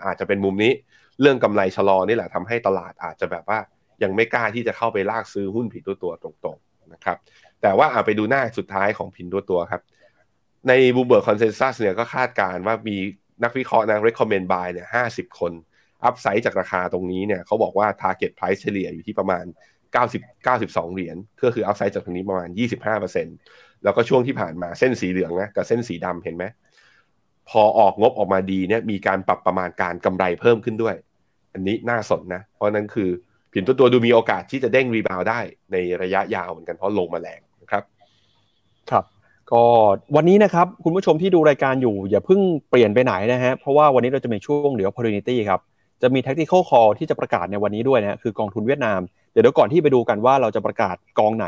อาจจะเป็นมุมนี้ เรื่องกำไรชะลอนี่แหละทำให้ตลาดอาจจะแบบว่า ยังไม่กล้าที่จะเข้าไปลากซื้อหุ้น Pinduoduo ตรงๆนะครับ แต่ว่าเอาไปดูหน้าสุดท้ายของ Pinduoduo ครับ ใน Bloomberg consensus เนี่ยก็คาดการณ์ว่ามีนักวิเคราะห์นะ recommend buy เนี่ยห้าสิบคน upside จากราคาตรงนี้เนี่ยเขาบอกว่า target price เฉลี่ยอยู่ที่ประมาณ 90 92 เหรียญก็คือ upside จากตรงนี้ประมาณ 25%แล้วก็ช่วงที่ผ่านมาเส้นสีเหลืองนะกับเส้นสีดำเห็นไหมพอออกงบออกมาดีเนี่ยมีการปรับประมาณการกำไรเพิ่มขึ้นด้วย อันนี้น่าสนนะ เพราะนั้นคือ ผินตัวตัวดูมีโอกาสที่จะเด้งรีบาวได้ในระยะยาวเหมือนกันเพราะลงมาแรงนะครับครับก็วันนี้นะครับคุณผู้ชมที่ดูรายการอยู่ อย่าเพิ่งเปลี่ยนไปไหนนะฮะเพราะว่าวันนี้เราจะมีช่วงเหลือ opportunity ครับจะมี tactical call ที่จะประกาศในวันนี้ด้วยนะคือกองทุนเวียดนาม เดี๋ยวเดี๋ยวก่อนที่ไปดูกันว่าเราจะประกาศกองไหน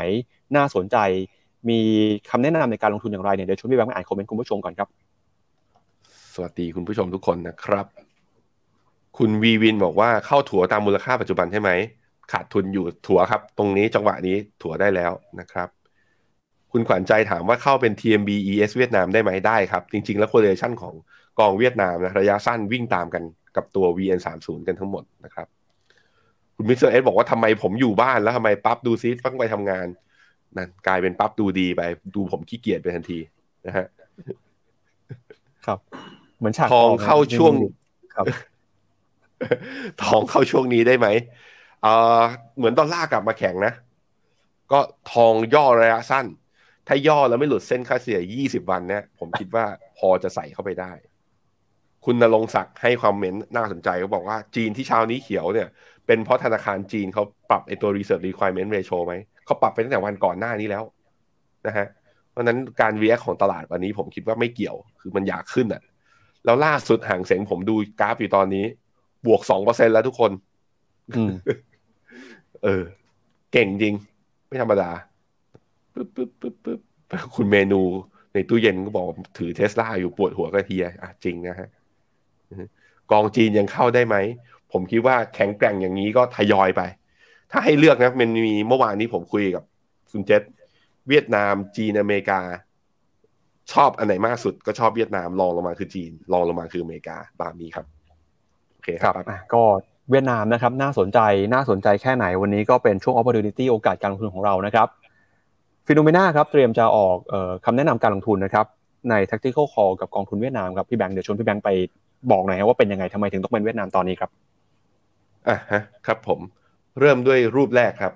น่าสนใจ มีคำแนะนำในการลงทุนอย่างไรเนี่ยเดี๋ยวชวนพี่แบงค์มาอ่านคอมเมนต์คุณผู้ชมก่อนครับ สวัสดีคุณผู้ชมทุกคนนะครับ คุณวีวินบอกว่าเข้าถัวตามมูลค่าปัจจุบันใช่ไหม ขาดทุนอยู่ถัวครับ ตรงนี้จังหวะนี้ถัวได้แล้วนะครับ คุณขวัญใจถามว่าเข้าเป็น TMB ES เวียดนามได้ไหมได้ครับ จริง ๆ แล้ว correlation ของกองเวียดนามนะระยะสั้นวิ่งตามกันกับตัว VN30 กันทั้งหมดนะครับคุณมิสเตอร์เอสบอกว่าทำไมผมอยู่บ้านแล้วทำไมปั๊บดูซิต้องไปทำงานนั่นกลายเป็นปั๊บดูดีไป ดูผมขี้เกียจไปทันทีนะฮะครับ เหมือนฉากทองเข้าช่วงครับ ทองเข้าช่วงนี้ได้ไหมเออเหมือนดอลลาร์กลับมาแข็งนะ ก็ทองย่อระยะสั้น ถ้าย่อแล้วไม่หลุดเส้นค่าเฉลี่ย20 วันเนี่ยผมคิดว่าพอจะใส่เข้าไปได้ คุณนรงศักดิ์ให้ความเมนต์น่าสนใจเขาบอกว่าจีนที่เช้านี้เขียวเนี่ย เป็นเพราะธนาคารจีนเขาปรับไอตัว reserve requirement ratio ไหม เขาปรับไปตั้งแต่วันก่อนหน้านี้แล้วนะฮะ เพราะนั้นการ react ของตลาดวันนี้ผมคิดว่าไม่เกี่ยว คือมันอยากขึ้นอะ แล้วล่าสุดห่างเสียงผมดูกราฟอยู่ตอนนี้ บวกสองเปอร์เซ็นแล้วทุกคนอืมเออ เก่งจริง ไม่ธรรมดาปึ๊บปึ๊บปึ๊บปึ๊บคุณเมนูในตู้เย็นก็บอกถือเทสลาอยู่ปวดหัวก็เทียอะจริงนะฮะกองจีนยังเข้าได้ไหม ผมคิดว่าแข็งแกร่งอย่างนี้ก็ทยอยไป ถ้าให้เลือกนะมันมีเมื่อวานนี้ผมคุยกับคุณเจษเวียดนามจีนอเมริกา ชอบอันไหนมากสุดก็ชอบเวียดนามรองลงมาคือจีนรองลงมาคืออเมริกาตามนี้ครับโอ เคครับอะก็เวียดนามนะครับน่าสนใจน่าสนใจแค่ไหนวันนี้ก็เป็นช่วง opportunity โอกาสการลงทุนของเรานะครับฟิโนเมนาครับเตรียมจะออกเอ่อคำแนะนำการลงทุนนะครับใน tactical call กับกองทุนเวียดนามครับพี่แบงค์เดี๋ยวชวนพี่แบงค์ไปบอกหน่อยครับว่าเป็นยังไงทำไมถึงต้องเป็นเวียดนามตอนนี้ครับอะฮะครับผมเริ่มด้วยรูปแรกครับ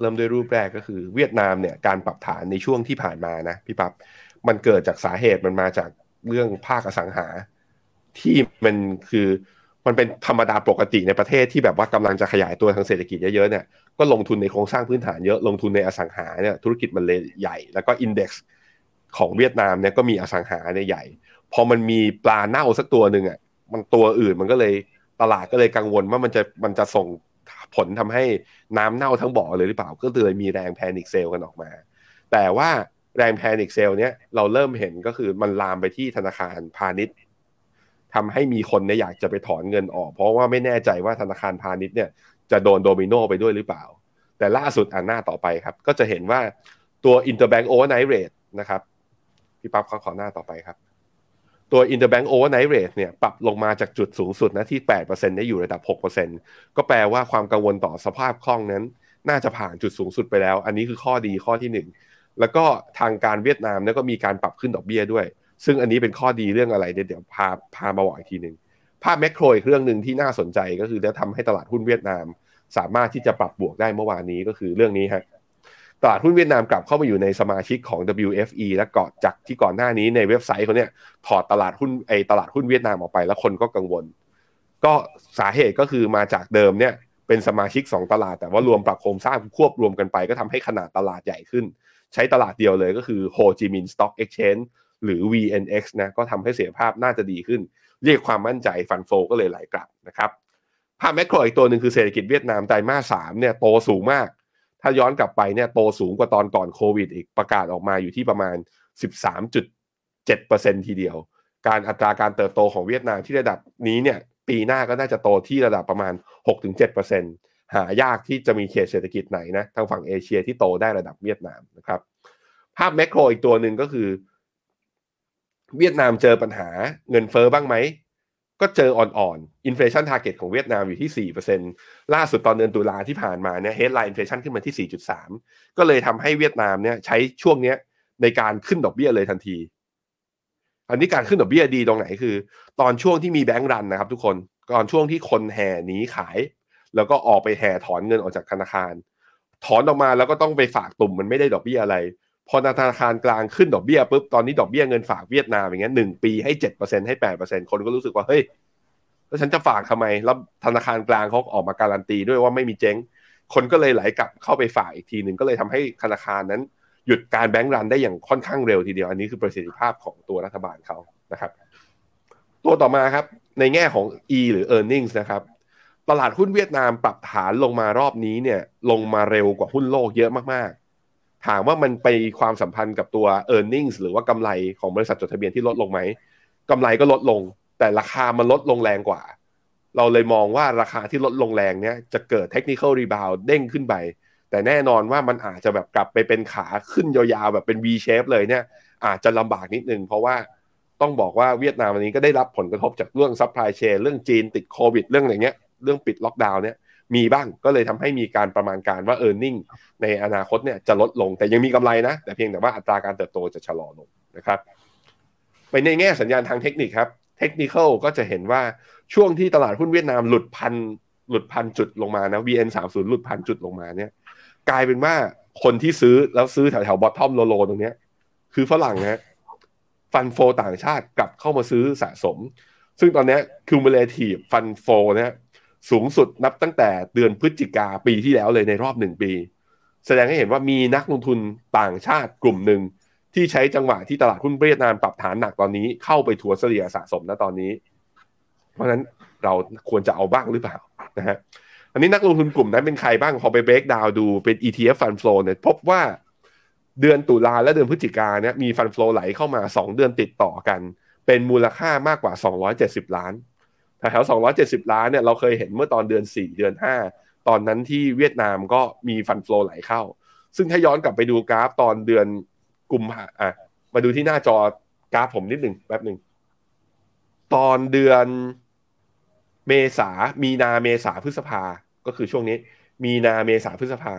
เริ่มด้วยรูปแรกก็คือเวียดนามเนี่ยการปรับฐานในช่วงที่ผ่านมานะพี่ปับ๊บมันเกิดจากสาเหตุมันมาจากเรื่องภาคอสังหา ที่มันคือ มันเป็นธรรมดาปกติในประเทศที่แบบว่ากำลังจะขยายตัวทางเศรษฐกิจเยอะๆเนี่ยก็ลงทุนในโครงสร้างพื้นฐานเยอะลงทุนในอสังหาเนี่ยธุรกิจมันเลยใหญ่ แล้วก็อินเด็กซ์ของเวียดนามเนี่ยก็มีอสังหาเนี่ยใหญ่ พอมันมีปลาเน่าสักตัวหนึ่งอะมันตัวอื่นมันก็เลยตลาดก็เลยกังวลว่ามันจะมันจะส่งผลทำให้น้ำเน่าทั้งบ่อเลยหรือเปล่าก็เลยมีแรง panic sell กันออกมา แต่ว่าแรง panic sell เนี้ยเราเริ่มเห็นก็คือมันลามไปที่ธนาคารพาณิชย์ ทำให้มีคนเนี่ยอยากจะไปถอนเงินออก เพราะว่าไม่แน่ใจว่าธนาคารพาณิชย์เนี่ยจะโดนโดมิโนไปด้วยหรือเปล่า แต่ล่าสุดอันหน้าต่อไปครับ ก็จะเห็นว่าตัว Interbank Overnight Rate นะครับพี่ปั๊บขอขอหน้าต่อไปครับ ตัว Interbank Overnight Rate เนี่ยปรับลงมาจากจุดสูงสุดนะที่ 8%เนี่ยอยู่ระดับ 6%ก็แปลว่าความกังวลต่อสภาพคล่องนั้น น่าจะผ่านจุดสูงสุดไปแล้ว อันนี้คือข้อดีข้อที่ 1 แล้วก็ทางการเวียดนามเนี่ยก็มีการปรับขึ้นดอกเบี้ยด้วย ซึ่งอันนี้เป็นข้อดีเรื่องอะไรเดี๋ยวพาพามาบอกอีกทีหนึ่งภาพแมกโครอีกเรื่องหนึ่งที่น่าสนใจก็คือจะทำให้ตลาดหุ้นเวียดนาม สามารถที่จะปรับบวกได้เมื่อวานนี้ก็คือเรื่องนี้ฮะตลาดหุ้นเวียดนามกลับเข้ามาอยู่ในสมาชิกของ WFE และก่อนจากที่ก่อนหน้านี้ในเว็บไซต์เขาเนี่ยถอดตลาดหุ้นไอตลาดหุ้นเวียดนามออกไปแล้วคนก็กังวล ก็สาเหตุก็คือมาจากเดิมเนี่ยเป็นสมาชิก 2 ตลาด แต่ว่ารวมปรับโครงสร้างควบรวมกันไป ก็ทำให้ขนาดตลาดใหญ่ขึ้น ใช้ตลาดเดียวเลยก็คือโฮจิมินห์ Stock Exchange หรือ VNX นะก็ทำให้เสถียรภาพน่าจะดีขึ้น เรียกความมั่นใจฟันโฟก็เลยไหลกลับนะครับภาพแมกโรอีกตัวหนึ่งคือเศรษฐกิจเวียดนามไตรมาสสามเนี่ยโตสูงมาก ถ้าย้อนกลับไปเนี่ยโตสูงกว่าตอนก่อนโควิด อีกประกาศออกมาอยู่ที่ประมาณ 13.7%ทีเดียว การอัตราการเติบโตของเวียดนามที่ระดับนี้เนี่ยปีหน้าก็น่าจะโตที่ระดับประมาณ 6-7%หายากที่จะมีเขตเศรษฐกิจไหนนะทางฝั่งเอเชียที่โตได้ระดับเวียดนามนะครับภาพแมกโรอีกตัวหนึ่งก็คือ เวียดนามเจอปัญหาเงินเฟ้อบ้างไหม ก็เจออ่อนๆ inflation target ของเวียดนามอยู่ที่ 4%ล่าสุดตอนเดือนตุลาที่ผ่านมาเนี่ย headline inflation ขึ้นมาที่ 4.3 ก็เลยทำให้เวียดนามเนี่ยใช้ช่วงเนี้ยในการขึ้นดอกเบี้ยเลยทันที อันนี้การขึ้นดอกเบี้ยดีตรงไหนคือ ตอนช่วงที่มี bank run นะครับ ทุกคนตอนช่วงที่คนแห่หนีขาย แล้วก็ออกไปแห่ถอนเงินออกจากธนาคาร ถอนออกมาแล้วก็ต้องไปฝากตุ่มมันไม่ได้ดอกเบี้ยอะไร พอธนาคารกลางขึ้นดอกเบี้ยปุ๊บตอนนี้ดอกเบี้ยเงินฝากเวียดนามอย่างเงี้ยหนึ่งปีให้เจ็ดเปอร์เซ็นให้แปดเปอร์เซ็นคนก็รู้สึกว่าเฮ้ยแล้วฉันจะฝากทำไมแล้วธนาคารกลางเขาออกมาการันตีด้วยว่าไม่มีเจ๊ง คนก็เลยไหลกลับเข้าไปฝากอีกทีหนึ่งก็เลยทำให้ธนาคารนั้น หยุดการแบงก์รันได้อย่างค่อนข้างเร็วทีเดียวอันนี้คือประสิทธิภาพของตัวรัฐบาลเขานะครับ ตัวต่อมาครับในแง่ของ E หรือ e a r n i n g ็นะครับตลาดหุ้นเวียดนามปรับฐานลงมารอบนี้เนี่ยลงมาเร็วกว่าหุ้นโลกเยอะมาก ถามว่ามันไปความสัมพันธ์กับตัว e a r n i n g ็หรือว่ากำไรของบริษัทจดทะเบียนที่ลดลงไหมกำไรก็ลดลง แต่ราคามันลดลงแรงกว่า เราเลยมองว่าราคาที่ลดลงแรงเนี่ยจะเกิด technical rebound เด้งขึ้นไป แต่แน่นอนว่ามันอาจจะแบบกลับไปเป็นขาขึ้นยาวๆแบบเป็น V shape เลยเนี่ย อาจจะลำบากนิดนึงเพราะว่าต้องบอกว่าเวียดนามวันนี้ก็ได้รับผลกระทบจากเรื่อง supply chain เรื่องจีนติดโควิด เรื่องอะไรเงี้ย เรื่องปิดล็อกดาวน์เนี่ย มีบ้างก็เลยทำให้มีการประมาณการว่า e a r n i n g ในอนาคตเนี่ยจะลดลงแต่ยังมีกำไรนะ แต่เพียงแต่ว่าอัตราการเติบโตจะชะลอลงนะครับ ไปในแง่สัญญาณทางเทคนิคครับเทคนิคก็จะเห็นว่าช่วงที่ตลาดหุ้นเวียดนามหลุดพันหลุดพันจุดลงมานะ VN30 หลุดพันจุดลงมาเนี่ย กลายเป็นว่าคนที่ซื้อแล้วซื้อแถวแถว bottom low low ตรงเนี้ย คือฝรั่งนะ fund flow ต่างชาติกลับเข้ามาซื้อสะสม ซึ่งตอนนี้ cumulative ฟันโฟนี่ย สูงสุดนับตั้งแต่เดือนพฤศจิกาปีที่แล้วเลยในรอบหนึ่งปี แสดงให้เห็นว่ามีนักลงทุนต่างชาติกลุ่มหนึ่งที่ใช้จังหวะที่ตลาดหุ้นเวียดนามปรับฐานหนักตอนนี้เข้าไปถัวเฉลี่ยสะสมณตอนนี้ เพราะฉะนั้นเราควรจะเอาบ้างหรือเปล่านะฮะอันนี้นักลงทุนกลุ่มนั้นเป็นใครบ้างพอไปเบรกดาวดูเป็น ETF Fund Flow เนี่ยพบว่าเดือนตุลาและเดือนพฤศจิกาเนี่ยมีฟันฟลอไหลเข้ามา 2 เดือนติดต่อกัน เป็นมูลค่ามากกว่า 270 ล้าน แถว270ล้านเนี่ยเราเคยเห็นเมื่อตอนเดือน4เดือน5ตอนนั้นที่เวียดนามก็มีฟันฟลอไหลเข้า ซึ่งถ้าย้อนกลับไปดูกราฟตอนเดือนกุมภาอะมาดูที่หน้าจอกราฟผมนิดหนึ่งแป๊บหนึ่งตอนเดือนเมษามีนาเมษาพฤษภาก็คือช่วงนี้ มีนาเมษาพฤษภา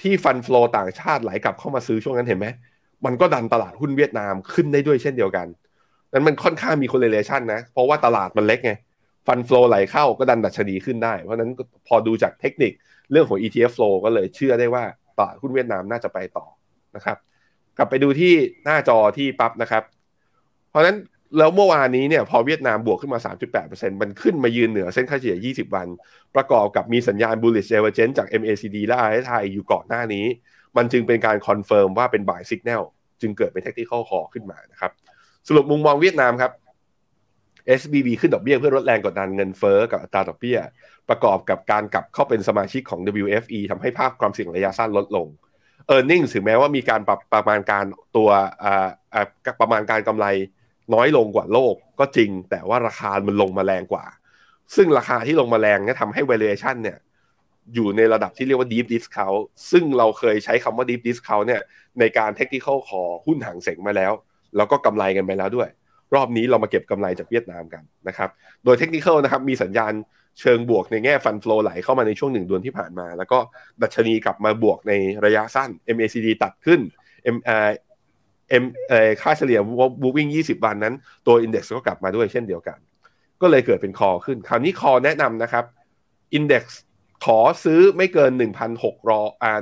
ที่ฟันฟลอต่างชาติไหลกลับเข้ามาซื้อช่วงนั้นเห็นไหมมันก็ดันตลาดหุ้นเวียดนามขึ้นได้ด้วยเช่นเดียวกันนั้นมันค่อนข้างมีค o ร r e l a t i o n นะ เพราะว่าตลาดมันเล็กไง ฟันฟลอไหลเข้าก็ดันดัชนีขึ้นได้ เพราะนั้นพอดูจากเทคนิคเรื่องของ ETF flow ก็เลยเชื่อได้ว่าตลาดหุ้นเวียดนามน่าจะไปต่อนะครับ กลับไปดูที่หน้าจอที่ปั๊บนะครับ เพราะนั้นแล้วเมื่อวานนี้เนี่ยพอเวียดนามบวกขึ้นมา 3.8%มันขึ้นมายืนเหนือเส้นค่าเฉลี่ย 20 วัน ประกอบกับมีสัญญาณ bullish divergence จาก MACD และ RSI อยู่ก่อนหน้านี้ มันจึงเป็นการ confirm ว่าเป็น buy signal จึงเกิดเป็น technical call ขึ้นมานะครับ สรุปมุมมองเวียดนามครับ SBV ขึ้นดอกเบี้ยเพื่อลดแรงกดดันเงินเฟ้อกับอัตราดอกเบี้ย ประกอบกับการกลับเข้าเป็นสมาชิกของ WFE ทำให้ภาพความเสี่ยงระยะสั้นลดลง e a r n i n g ถึงแม้ว่ามีการปรับประมาณการตัวประมาณการกำไรน้อยลงกว่าโลกก็จริง แต่ว่าราคามันลงมาแรงกว่า ซึ่งราคาที่ลงมาแรงเนี่ยทำให้ valuation เนี่ยอยู่ในระดับที่เรียกว่า deep discount ซึ่งเราเคยใช้คำว่า deep discount เนี่ยในการ technical ขอหุ้นหางเสงมาแล้ว แล้วก็กำไรกันไปแล้วด้วย รอบนี้เรามาเก็บกำไรจากเวียดนามกันนะครับ โดยเทคนิคนะครับมีสัญญาณเชิงบวกในแง่ฟันฟลอไหลเข้ามาในช่วงหนึ่งเดือนที่ผ่านมา แล้วก็ดัชนีกลับมาบวกในระยะสั้น MACD ตัดขึ้น M เอ็มค่าเฉลี่ย moving 20 วันนั้น ตัว index ก็กลับมาด้วยเช่นเดียวกัน ก็เลยเกิดเป็น call ขึ้น คราวนี้ call แนะนำนะครับ index ขอซื้อไม่เกิน 1,600รออ่า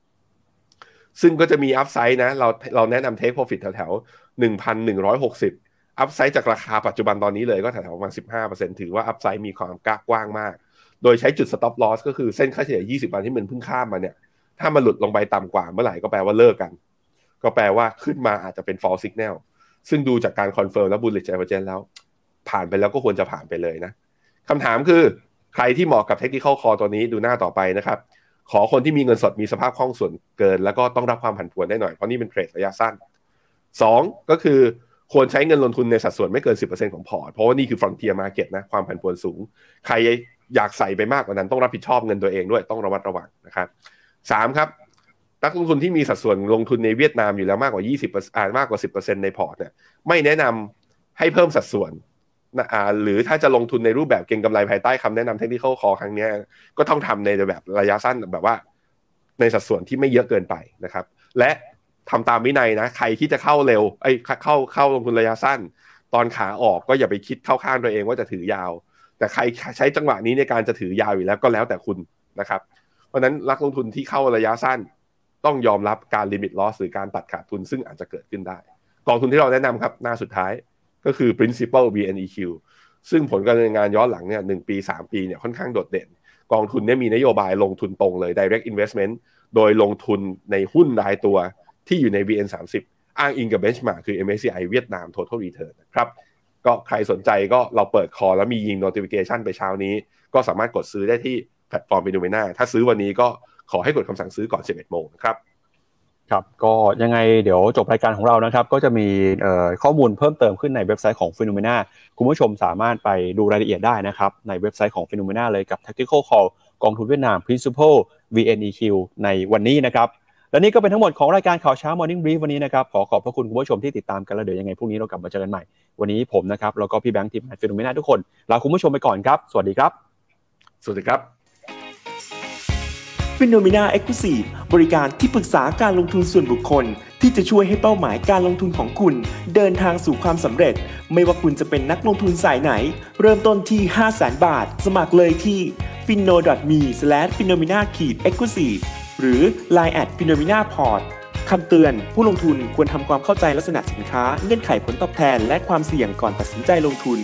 1,065 ซึ่งก็จะมี upside นะ เราเราแนะนำ take profit แถวๆ 1,160 upside จากราคาปัจจุบันตอนนี้เลยก็แถวๆประมาณ 15%ถือว่า upside มีความกว้างมาก โดยใช้จุด stop loss ก็คือเส้นค่าเฉลี่ย 20 วันที่มันเพิ่งข้ามมาเนี่ย ถ้ามันหลุดลงไปต่ำกว่าเมื่อไหร่ก็แปลว่าเลิกกัน ก็แปลว่าขึ้นมาอาจจะเป็น false signal ซึ่งดูจากการ confirm และ bullish divergence แล้ว ผ่านไปแล้วก็ควรจะผ่านไปเลยนะคำถามคือใครที่เหมาะกับ technical call ตัวนี้ดูหน้าต่อไปนะครับขอคนที่มีเงินสดมีสภาพคล่องส่วนเกิน แล้วก็ต้องรับความผันผวนได้หน่อย เพราะนี่เป็น trade ระยะสั้น 2 ก็คือควรใช้เงินลงทุนในสัดส่วนไม่เกิน 10%ของพอร์ต เพราะว่านี่คือ frontier market นะ ความผันผวนสูง ใครอยากใส่ไปมากกว่านั้นต้องรับผิดชอบเงินตัวเองด้วยต้องระมัดระวังนะครับสามครับ นักลงทุนที่มีสัดส่วนลงทุนในเวียดนามอยู่แล้วมากกว่า 20อ่ามากกว่า 10%ในพอร์ตเนี่ยไม่แนะนำให้เพิ่มสัดส่วนนะอ่าหรือถ้าจะลงทุนในรูปแบบเก็งกำไรภายใต้คำแนะนำเทคนิคคอครั้งนี้ก็ต้องทำในแบบระยะสั้นแบบว่า ในสัดส่วนที่ไม่เยอะเกินไปนะครับ และ ทำตามวินัยนะ ใครที่จะเข้าเร็วไอ้เข้าเข้าลงทุนระยะสั้น ตอนขาออกก็อย่าไปคิดเข้าข้างตัวเองว่าจะถือยาว แต่ใครใช้จังหวะนี้ในการจะถือยาวอยู่แล้วก็แล้วแต่คุณนะครับ เพราะนั้นนักลงทุนที่เข้าระยะสั้น ต้องยอมรับการลิมิตลอสหรือการตัดขาดทุนซึ่งอาจจะเกิดขึ้นได้ กองทุนที่เราแนะนำครับหน้าสุดท้ายก็คือ principal BNEQ ซึ่งผลการดำเนินงานย้อนหลังเนี่ยหปี 3 ปีเนี่ยค่อนข้างโดดเด่น กองทุนเนี่ยมีนโยบายลงทุนตรงเลย direct investment โดยลงทุนในหุ้นรายตัว ที่อยู่ใน VN30 อ้างอิงกับ benchmark คือ MSCI เวียดนาม total return นะครับก็ใครสนใจก็เราเปิดคอแล้วมียิง notification ไปเช้านี้ ก็สามารถกดซื้อได้ที่แพลตฟอร์ม p h e n o m e n a ถ้าซื้อวันนี้ก็ขอให้กดคำสั่งซื้อก่อน 11 โมงนะครับครับก็ยังไงเดี๋ยวจบรายการของเรานะครับ ก็จะมีข้อมูลเพิ่มเติมขึ้นในเว็บไซต์ของ p h e n o m e n a คุณผู้ชมสามารถไปดูรายละเอียดได้นะครับ ในเว็บไซต์ของ p h e n o m e n a เลยกับ Tactical Call กองทุนเวียดนาม Principal VNEQ ในวันนี้นะครับ และนี่ก็เป็นทั้งหมดของรายการข่าวเช้า Morning Brief วันนี้นะครับ ขอขอบพระคุณคุณผู้ชมที่ติดตามกันแล้วเดี๋ยวยังไงพรุ่งนี้เรากลับมาเจอกันใหม่ วันนี้ผมนะครับแล้วก็พี่แบงค์ทีมงาน FINNOMENA ทุกคนลาคุณผู้ชมไปก่อนครับ สวัสดีครับ สวัสดีครับ FINNOMENA Exclusive บริการที่ปรึกษาการลงทุนส่วนบุคคล ที่จะช่วยให้เป้าหมายการลงทุนของคุณ เดินทางสู่ความสำเร็จ ไม่ว่าคุณจะเป็นนักลงทุนสายไหน เริ่มต้นที่ 5 0 0 0 0 0 บาท สมัครเลยที่ f i n o m e f i n o m e n a e x c l u s i v e หรือ line at f i n o m e n a p o r t คำเตือน ผู้ลงทุนควรทำความเข้าใจลักษณะสินค้า เงื่อนไขผลตอบแทน และความเสี่ยงก่อนตัดสินใจลงทุน